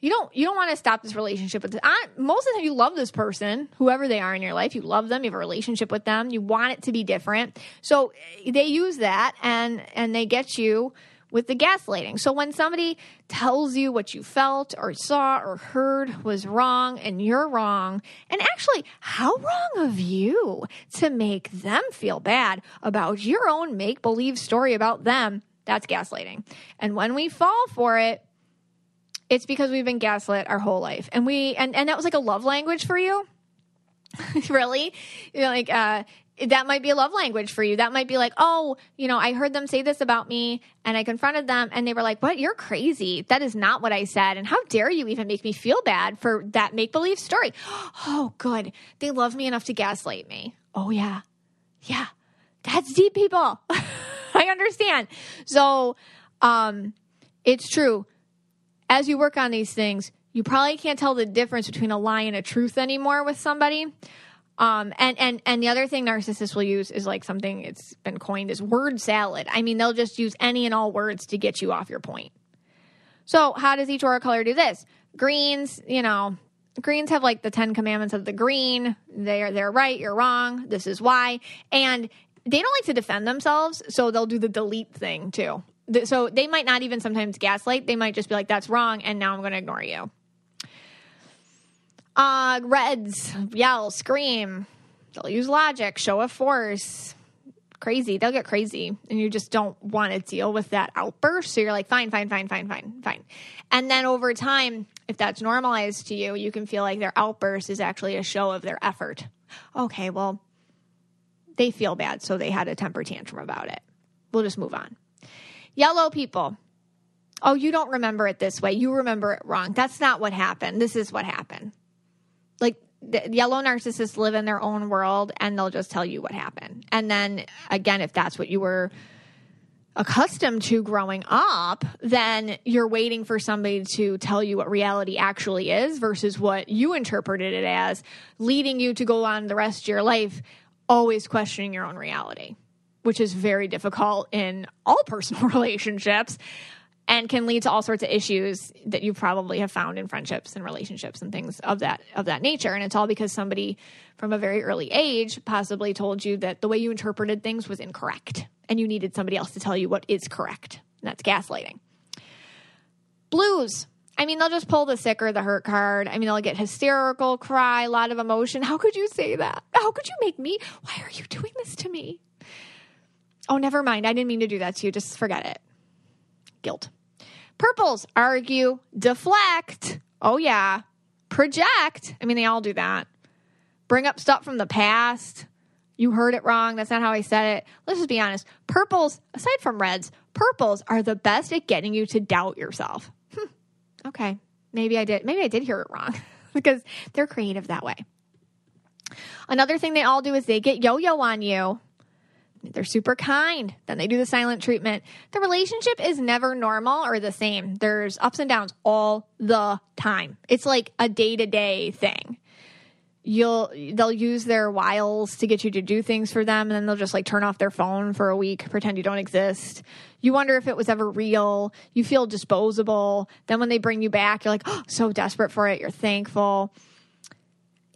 you don't you don't want to stop this relationship with this. I, most of the time you love this person whoever they are in your life you love them you have a relationship with them you want it to be different so eh, they use that and and they get you with the gaslighting so when somebody tells you what you felt or saw or heard was wrong and you're wrong and actually how wrong of you to make them feel bad about your own make believe story about them that's gaslighting and when we fall for it it's because we've been gaslit our whole life. And we and, and that was like a love language for you. really? You know, like uh that might be a love language for you. That might be like, oh, you know, I heard them say this about me and I confronted them and they were like, what? You're crazy. That is not what I said. And how dare you even make me feel bad for that make believe story? Oh, good. They love me enough to gaslight me. Oh, yeah. Yeah. That's deep, people. I understand. So, um, it's true as you work on these things, you probably can't tell the difference between a lie and a truth anymore with somebody. Um, and, and, and the other thing narcissists will use is like something it's been coined as word salad. I mean, they'll just use any and all words to get you off your point. So how does each aura color do this? Greens, you know, greens have like the 10 commandments of the green. They're, they're right. You're wrong. This is why. And they don't like to defend themselves. So they'll do the delete thing too so they might not even sometimes gaslight. They might just be like, "That's wrong," and now I'm going to ignore you. Uh, reds yell, scream. They'll use logic, show of force. Crazy. They'll get crazy, and you just don't want to deal with that outburst. So you're like, fine, fine, fine, fine, fine, fine. And then over time, if that's normalized to you, you can feel like their outburst is actually a show of their effort. Okay, well, they feel bad, so they had a temper tantrum about it. We'll just move on. Yellow people. Oh, you don't remember it this way. You remember it wrong. That's not what happened. This is what happened. Like the yellow narcissists live in their own world and they'll just tell you what happened. And then again, if that's what you were accustomed to growing up, then you're waiting for somebody to tell you what reality actually is versus what you interpreted it as, leading you to go on the rest of your life always questioning your own reality which is very difficult in all personal relationships and can lead to all sorts of issues that you probably have found in friendships and relationships and things of that of that nature. And it's all because somebody from a very early age possibly told you that the way you interpreted things was incorrect and you needed somebody else to tell you what is correct. And that's gaslighting. Blues I mean, they'll just pull the sick or the hurt card. I mean, they'll get hysterical, cry, a lot of emotion. How could you say that? How could you make me? Why are you doing this to me? Oh, never mind. I didn't mean to do that to you. Just forget it. Guilt. Purples argue, deflect. Oh, yeah. Project. I mean, they all do that. Bring up stuff from the past. You heard it wrong. That's not how I said it. Let's just be honest. Purples, aside from reds, purples are the best at getting you to doubt yourself. Okay. Maybe I did. Maybe I did hear it wrong because they're creative that way. Another thing they all do is they get yo yo on you. They're super kind. Then they do the silent treatment. The relationship is never normal or the same. There's ups and downs all the time. It's like a day to day thing. You'll they'll use their wiles to get you to do things for them and then they'll just like turn off their phone for a week, pretend you don't exist. You wonder if it was ever real. You feel disposable. Then when they bring you back, you're like, oh, so desperate for it. You're thankful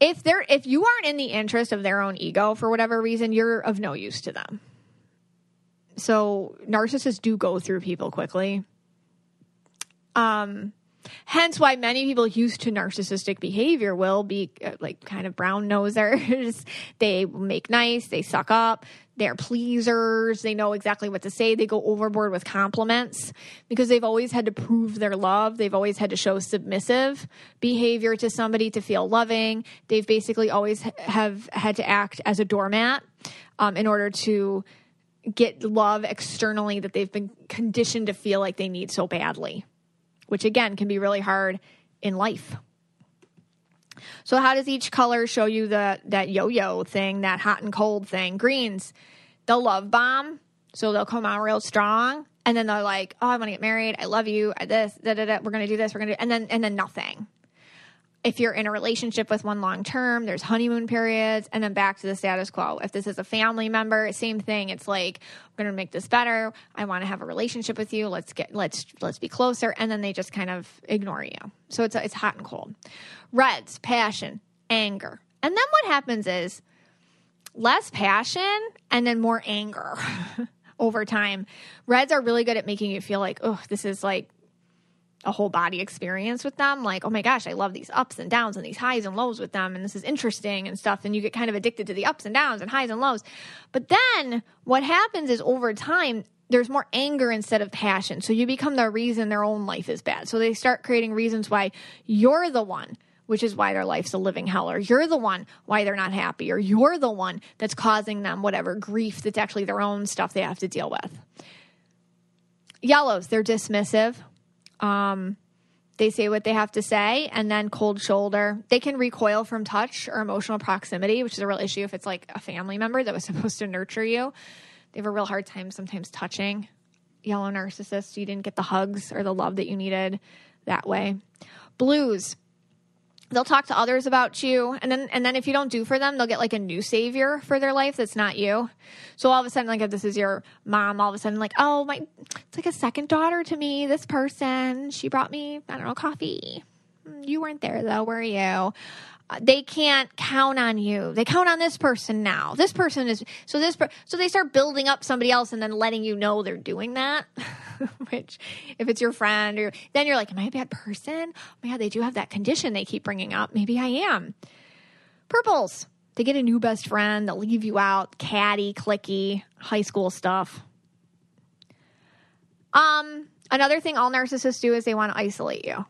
if they're if you aren't in the interest of their own ego for whatever reason, you're of no use to them. So narcissists do go through people quickly. Um hence why many people used to narcissistic behavior will be uh, like kind of brown nosers. they make nice, they suck up, they're pleasers. They know exactly what to say. They go overboard with compliments because they've always had to prove their love. They've always had to show submissive behavior to somebody to feel loving. They've basically always have had to act as a doormat um, in order to get love externally that they've been conditioned to feel like they need so badly, which again can be really hard in life. So how does each color show you the that yo-yo thing, that hot and cold thing? Greens, they'll love bomb, so they'll come out real strong, and then they're like, "Oh, I want to get married. I love you. I this, da, da, da. We're gonna do this. We're gonna do," and then and then nothing. If you're in a relationship with one long term, there's honeymoon periods, and then back to the status quo. If this is a family member, same thing. It's like we're gonna make this better. I want to have a relationship with you. Let's get let's let's be closer, and then they just kind of ignore you. So it's it's hot and cold. Reds, passion, anger. And then what happens is less passion and then more anger over time. Reds are really good at making you feel like, oh, this is like a whole body experience with them. Like, oh my gosh, I love these ups and downs and these highs and lows with them. And this is interesting and stuff. And you get kind of addicted to the ups and downs and highs and lows. But then what happens is over time, there's more anger instead of passion. So you become the reason their own life is bad. So they start creating reasons why you're the one which is why their life's a living hell, or you're the one why they're not happy, or you're the one that's causing them whatever grief that's actually their own stuff they have to deal with. Yellows, they're dismissive. Um, they say what they have to say, and then cold shoulder. They can recoil from touch or emotional proximity, which is a real issue if it's like a family member that was supposed to nurture you. They have a real hard time sometimes touching. Yellow narcissists, you didn't get the hugs or the love that you needed that way. Blues, they'll talk to others about you and then and then if you don't do for them they'll get like a new savior for their life that's not you. So all of a sudden like if this is your mom all of a sudden like oh my it's like a second daughter to me this person she brought me i don't know coffee. Mm, you weren't there though were you they can't count on you. They count on this person now. This person is so this per, so they start building up somebody else and then letting you know they're doing that. Which, if it's your friend or then you're like, am I a bad person? Oh my god, they do have that condition they keep bringing up. Maybe I am. Purples. They get a new best friend. They'll leave you out. Catty, clicky, high school stuff. Um, another thing all narcissists do is they want to isolate you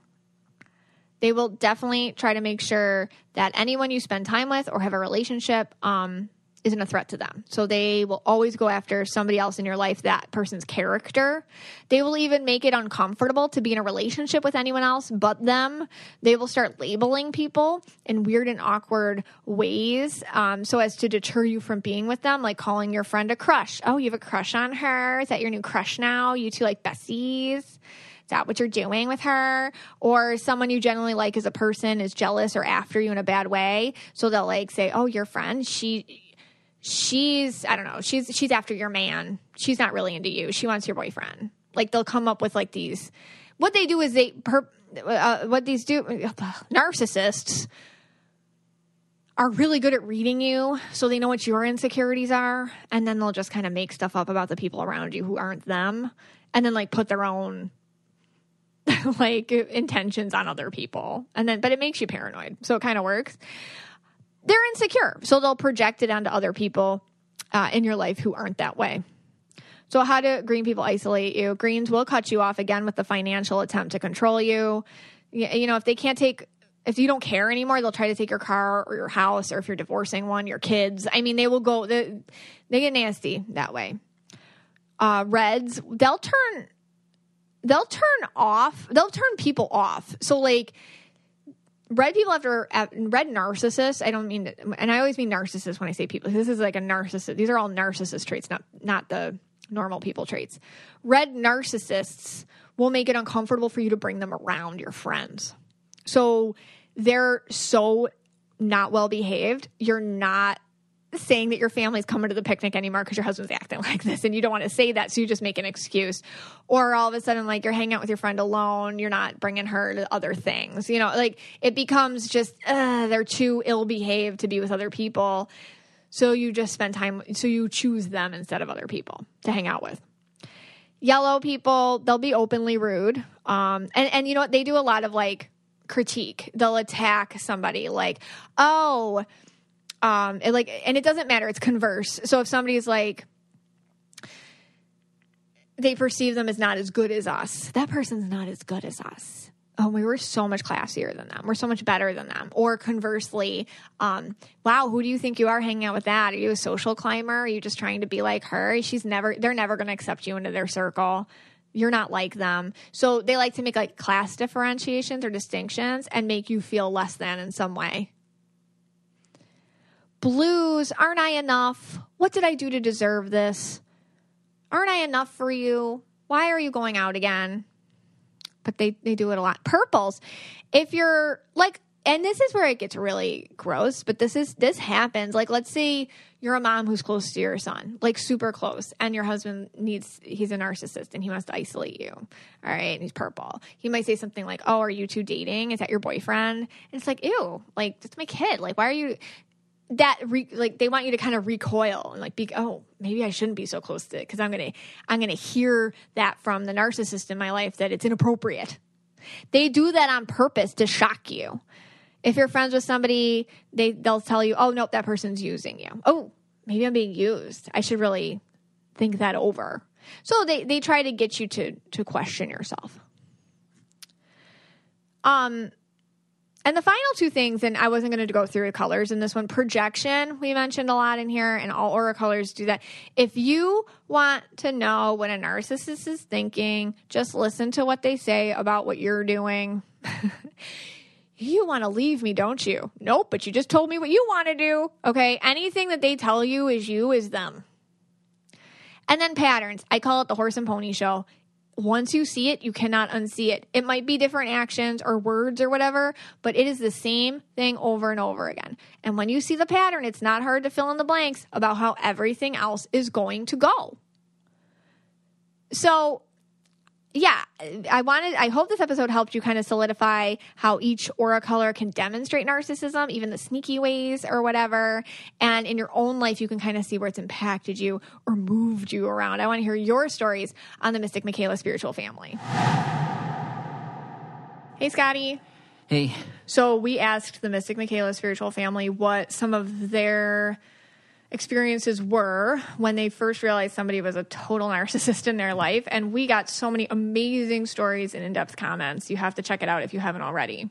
they will definitely try to make sure that anyone you spend time with or have a relationship um, isn't a threat to them. So they will always go after somebody else in your life, that person's character. They will even make it uncomfortable to be in a relationship with anyone else but them. They will start labeling people in weird and awkward ways um, so as to deter you from being with them, like calling your friend a crush. Oh, you have a crush on her? Is that your new crush now? You two like besties? That what you're doing with her? Or someone you generally like as a person is jealous or after you in a bad way. So they'll like say, Oh, your friend, she she's I don't know, she's she's after your man. She's not really into you. She wants your boyfriend. Like they'll come up with like these what they do is they per, uh, what these do narcissists are really good at reading you so they know what your insecurities are and then they'll just kind of make stuff up about the people around you who aren't them and then like put their own like intentions on other people. And then, but it makes you paranoid. So it kind of works. They're insecure. So they'll project it onto other people uh, in your life who aren't that way. So, how do green people isolate you? Greens will cut you off again with the financial attempt to control you. You know, if they can't take, if you don't care anymore, they'll try to take your car or your house, or if you're divorcing one, your kids. I mean, they will go, they, they get nasty that way. Uh, reds, they'll turn, they'll turn off, they'll turn people off. So, like, red people after uh, red narcissists i don't mean and i always mean narcissists when i say people this is like a narcissist these are all narcissist traits not not the normal people traits. Red narcissists will make it uncomfortable for you to bring them around your friends. So they're so not well behaved. You're not saying that your family's coming to the picnic anymore because your husband's acting like this and you don't want to say that so you just make an excuse or all of a sudden like you're hanging out with your friend alone you're not bringing her to other things you know like it becomes just uh, they're too ill behaved to be with other people so you just spend time, so you choose them instead of other people to hang out with. Yellow people, they'll be openly rude. Um, and, and you know what? They do a lot of like critique. They'll attack somebody like, oh, um, it like, and it doesn't matter. It's converse. So if somebody's like, they perceive them as not as good as us, that person's not as good as us oh, we were so much classier than them. We're so much better than them. Or conversely, um, wow, who do you think you are hanging out with that? Are you a social climber? Are you just trying to be like her? She's never, they're never going to accept you into their circle. You're not like them. So they like to make like class differentiations or distinctions and make you feel less than in some way. Blues, aren't I enough? What did I do to deserve this? Aren't I enough for you? Why are you going out again? but they, they do it a lot. Purples, if you're like, and this is where it gets really gross, but this is, this happens. Like, let's say you're a mom who's close to your son, like super close, and your husband needs, he's a narcissist and he wants to isolate you. All right. And he's purple. He might say something like, Oh, are you two dating? Is that your boyfriend? And it's like, Ew, like, that's my kid. Like, why are you, that re, like they want you to kind of recoil and like be oh maybe I shouldn't be so close to it because I'm gonna I'm gonna hear that from the narcissist in my life that it's inappropriate. They do that on purpose to shock you. If you're friends with somebody, they they'll tell you, oh nope, that person's using you. Oh, maybe I'm being used. I should really think that over. So they they try to get you to to question yourself. Um and the final two things, and I wasn't going to go through the colors in this one. Projection, we mentioned a lot in here, and all aura colors do that. If you want to know what a narcissist is thinking, just listen to what they say about what you're doing. you want to leave me, don't you? Nope, but you just told me what you want to do. Okay. Anything that they tell you is you, is them. And then patterns. I call it the horse and pony show once you see it, you cannot unsee it. It might be different actions or words or whatever, but it is the same thing over and over again. And when you see the pattern, it's not hard to fill in the blanks about how everything else is going to go. So yeah, I wanted, I hope this episode helped you kind of solidify how each aura color can demonstrate narcissism, even the sneaky ways or whatever. And in your own life, you can kind of see where it's impacted you or moved you around. I want to hear your stories on the Mystic Michaela spiritual family. Hey, Scotty. Hey. So we asked the Mystic Michaela spiritual family what some of their experiences were when they first realized somebody was a total narcissist in their life. And we got so many amazing stories and in depth comments. You have to check it out if you haven't already.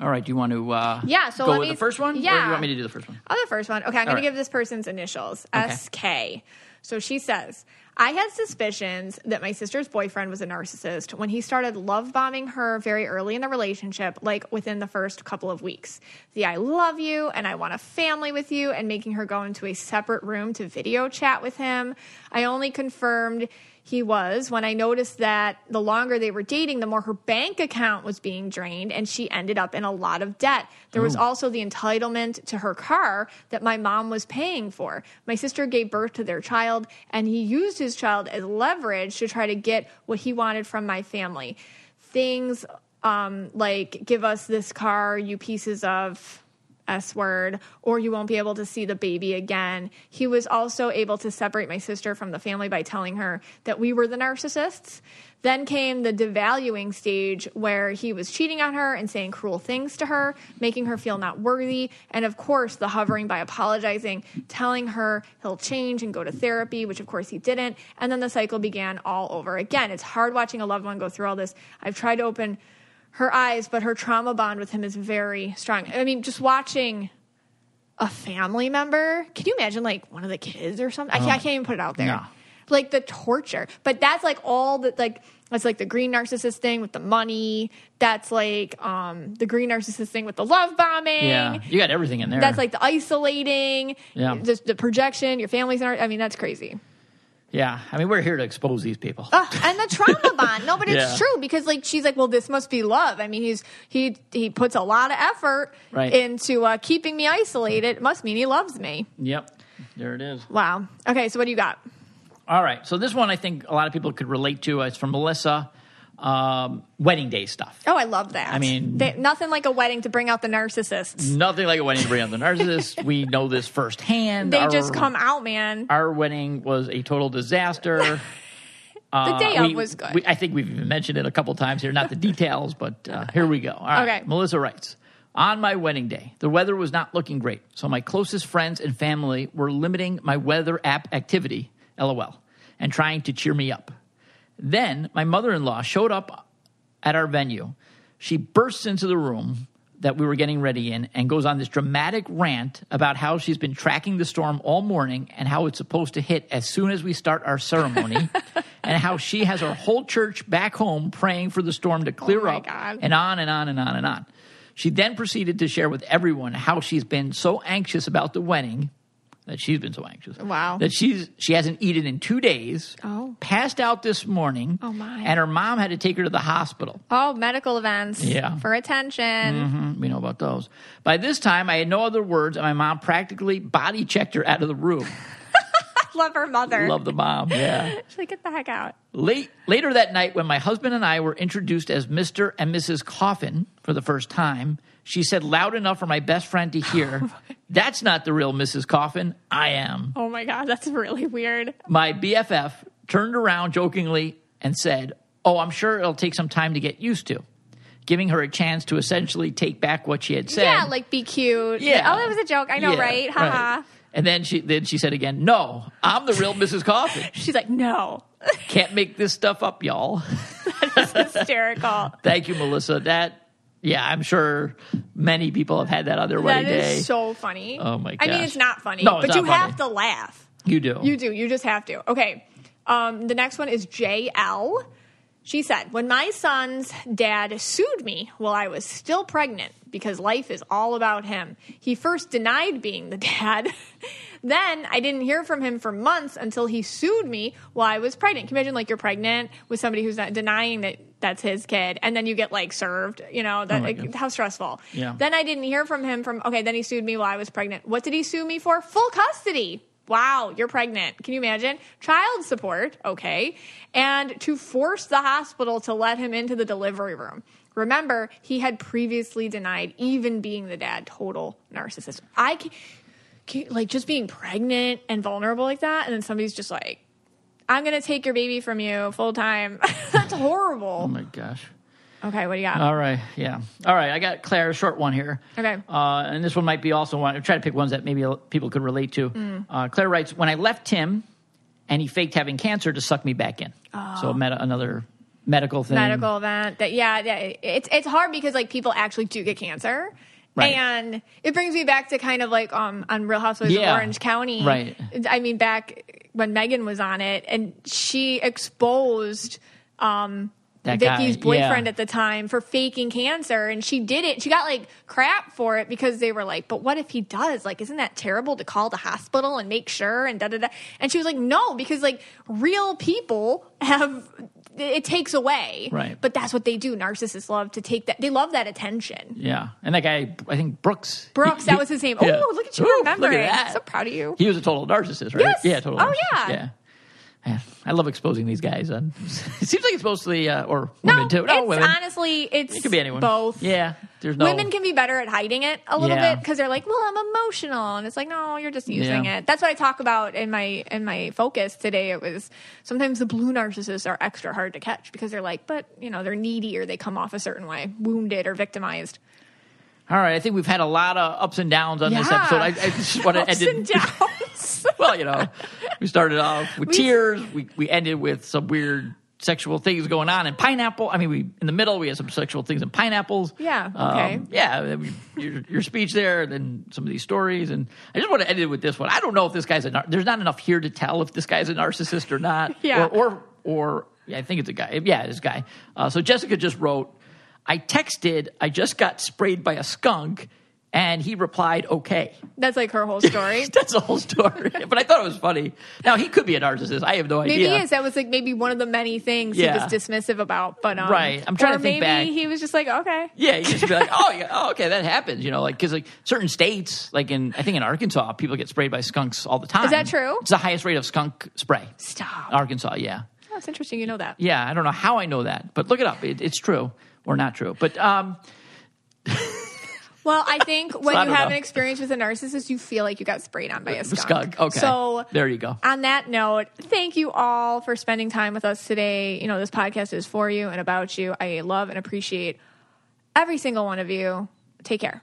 All right. Do you want to uh, yeah, so go with me, the first one? Yeah. Or do you want me to do the first one? Oh, the first one. Okay, I'm going right. to give this person's initials okay. SK. So she says, I had suspicions that my sister's boyfriend was a narcissist when he started love bombing her very early in the relationship, like within the first couple of weeks. The I love you and I want a family with you, and making her go into a separate room to video chat with him. I only confirmed he was when I noticed that the longer they were dating, the more her bank account was being drained and she ended up in a lot of debt. There was also the entitlement to her car that my mom was paying for. My sister gave birth to their child and he used his child as leverage to try to get what he wanted from my family. Things um, like give us this car, you pieces of S word, or you won't be able to see the baby again. He was also able to separate my sister from the family by telling her that we were the narcissists. Then came the devaluing stage where he was cheating on her and saying cruel things to her, making her feel not worthy. And of course, the hovering by apologizing, telling her he'll change and go to therapy, which of course he didn't. And then the cycle began all over again. It's hard watching a loved one go through all this. I've tried to open her eyes, but her trauma bond with him is very strong. I mean, just watching a family member, can you imagine like one of the kids or something? I, can't, I can't even put it out there. No. Like the torture. But that's like all the like that's like the green narcissist thing with the money. That's like um the green narcissist thing with the love bombing. Yeah, you got everything in there. That's like the isolating. Yeah. Just the projection, your family's not I mean, that's crazy. Yeah. I mean, we're here to expose these people. Ugh, and the trauma bond. No, but it's Yeah. true because like she's like, well, this must be love. I mean, he's he he puts a lot of effort Right. into uh, keeping me isolated. It must mean he loves me. Yep, there it is. Wow. Okay, so what do you got? All right. So this one I think a lot of people could relate to. It's from Melissa. Um, wedding day stuff. Oh, I love that. I mean- They- nothing like a wedding to bring out the narcissists. Nothing like a wedding to bring out the narcissists. we know this firsthand. They Our- just come out, man. Our wedding was a total disaster. Uh, The day of we- was good. we- I think we've mentioned it a couple times here, not the details, but uh, here we go. All right. Okay. Melissa writes On my wedding day, the weather was not looking great, so my closest friends and family were limiting my weather app activity, lol, and trying to cheer me up. Then my mother in law showed up at our venue. She bursts into the room that we were getting ready in and goes on this dramatic rant about how she's been tracking the storm all morning and how it's supposed to hit as soon as we start our ceremony and how she has our whole church back home praying for the storm to clear Oh up God. and on and on and on and on. She then proceeded to share with everyone how she's been so anxious about the wedding that she's been so anxious. Wow. That she's she hasn't eaten in 2 days. Oh. Passed out this morning. Oh, my. And her mom had to take her to the hospital. Oh, medical events. Yeah. For attention. Mhm, we know about those. By this time, I had no other words, and my mom practically body checked her out of the room. Love her mother. Love the mom. Yeah. She's like, get the heck out. Late, later that night, when my husband and I were introduced as Mr. and Mrs. Coffin for the first time, she said loud enough for my best friend to hear, That's not the real Mrs. Coffin. I am. Oh my God, that's really weird. My BFF turned around jokingly and said, Oh, I'm sure it'll take some time to get used to, giving her a chance to essentially take back what she had said. Yeah, like be cute. Yeah. Oh, that was a joke. I know, Yeah, right? Haha. And then she then she said again, "No, I'm the real Mrs. Coffin. She's like, no. Can't make this stuff up, y'all." That is hysterical. Thank you, Melissa. That yeah, I'm sure many people have had that on their That wedding is day. so funny. Oh my god. I mean, it's not funny, No, it's but you have to laugh. you do. You do. You just have to. Okay. Um, the next one is JL. She said, When my son's dad sued me while I was still pregnant because life is all about him, he first denied being the dad. then I didn't hear from him for months until he sued me while I was pregnant. Can you imagine, like, you're pregnant with somebody who's not denying that that's his kid, and then you get, like, served? You know, that, Oh like, how stressful. Yeah. Then I didn't hear from him from, okay, then he sued me while I was pregnant. What did he sue me for? Full custody. Wow, you're pregnant. Can you imagine? Child support, okay. And to force the hospital to let him into the delivery room. Remember, he had previously denied even being the dad. Total narcissist. I can, can, like just being pregnant and vulnerable like that, and then somebody's just like, I'm gonna take your baby from you full time. That's horrible. oh my gosh. Okay, what do you got? All right, yeah. All right, I got Claire, a short one here. Okay. Uh, and this one might be also one. I'm trying to pick ones that maybe people could relate to. Mm. Uh, Claire writes, "When I left him, and he faked having cancer to suck me back in. Oh. So med- another medical thing. Medical event that yeah, yeah it's it's hard because like people actually do get cancer Right. and it brings me back to kind of like um on real housewives Yeah. of orange county Right. i mean back when megan was on it and she exposed um That guy, Vicki's boyfriend yeah. at the time for faking cancer and she did it. She got like crap for it because they were like, but what if he does? Like, isn't that terrible to call the hospital and make sure and da da da? And she was like, no, because like real people have, it takes away. Right. But that's what they do. Narcissists love to take that. They love that attention. Yeah, and that guy, I think Brooks. Brooks, he- that was his name. yeah. Oh, look at you Ooh, remembering. At. So proud of you. He was a total narcissist, right? Yes. Yeah, total. Oh, narcissist. yeah. Yeah. Yeah, I love exposing these guys. It seems like it's mostly uh, or No, women too. No, it's women. honestly it's it could be anyone. both. Yeah, there's no Women can be better at hiding it a little Yeah. bit because they're like, "Well, I'm emotional," and it's like, "No, you're just using Yeah. it." That's what I talk about in my in my focus today. It was sometimes the blue narcissists are extra hard to catch because they're like, but you know, they're needy or they come off a certain way, wounded or victimized. All right, I think we've had a lot of ups and downs on this episode. I, I just want to Ups and downs. well, you know, we started off with We- tears. We we ended with some weird sexual things going on in pineapple. I mean, we in the middle we had some sexual things in pineapples. Yeah, okay. Um, yeah. Your, your speech there, and then some of these stories, and I just want to end it with this one. I don't know if this guy's a. nar- There's not enough here to tell if this guy's a narcissist or not. Yeah. Or or, or yeah, I think it's a guy. Yeah, it's a guy. Uh, so Jessica just wrote. I texted. I just got sprayed by a skunk. And he replied, okay. That's like her whole story. That's the whole story. but I thought it was funny. Now he could be a narcissist. I have no Maybe idea. Maybe he is. That was like maybe one of the many things Yeah. he was dismissive about. But um, Right. I'm trying or to think maybe back. he was just like, okay, Yeah, you just be like, oh, yeah, oh, okay, that happens. You know, like because like certain states, like in I think in Arkansas, people get sprayed by skunks all the time. Is that true? It's the highest rate of skunk spray. stop. Arkansas, yeah, Oh, it's interesting. You know that. yeah. I don't know how I know that, but look it up. It, it's true or not true. But um, Well, I think when I you have know. an experience with a narcissist, you feel like you got sprayed on by a skunk. skunk. Okay, So there you go. on that note, thank you all for spending time with us today. You know, this podcast is for you and about you. I love and appreciate every single one of you. Take care.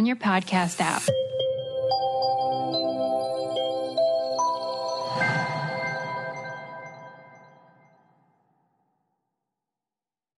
on your podcast app.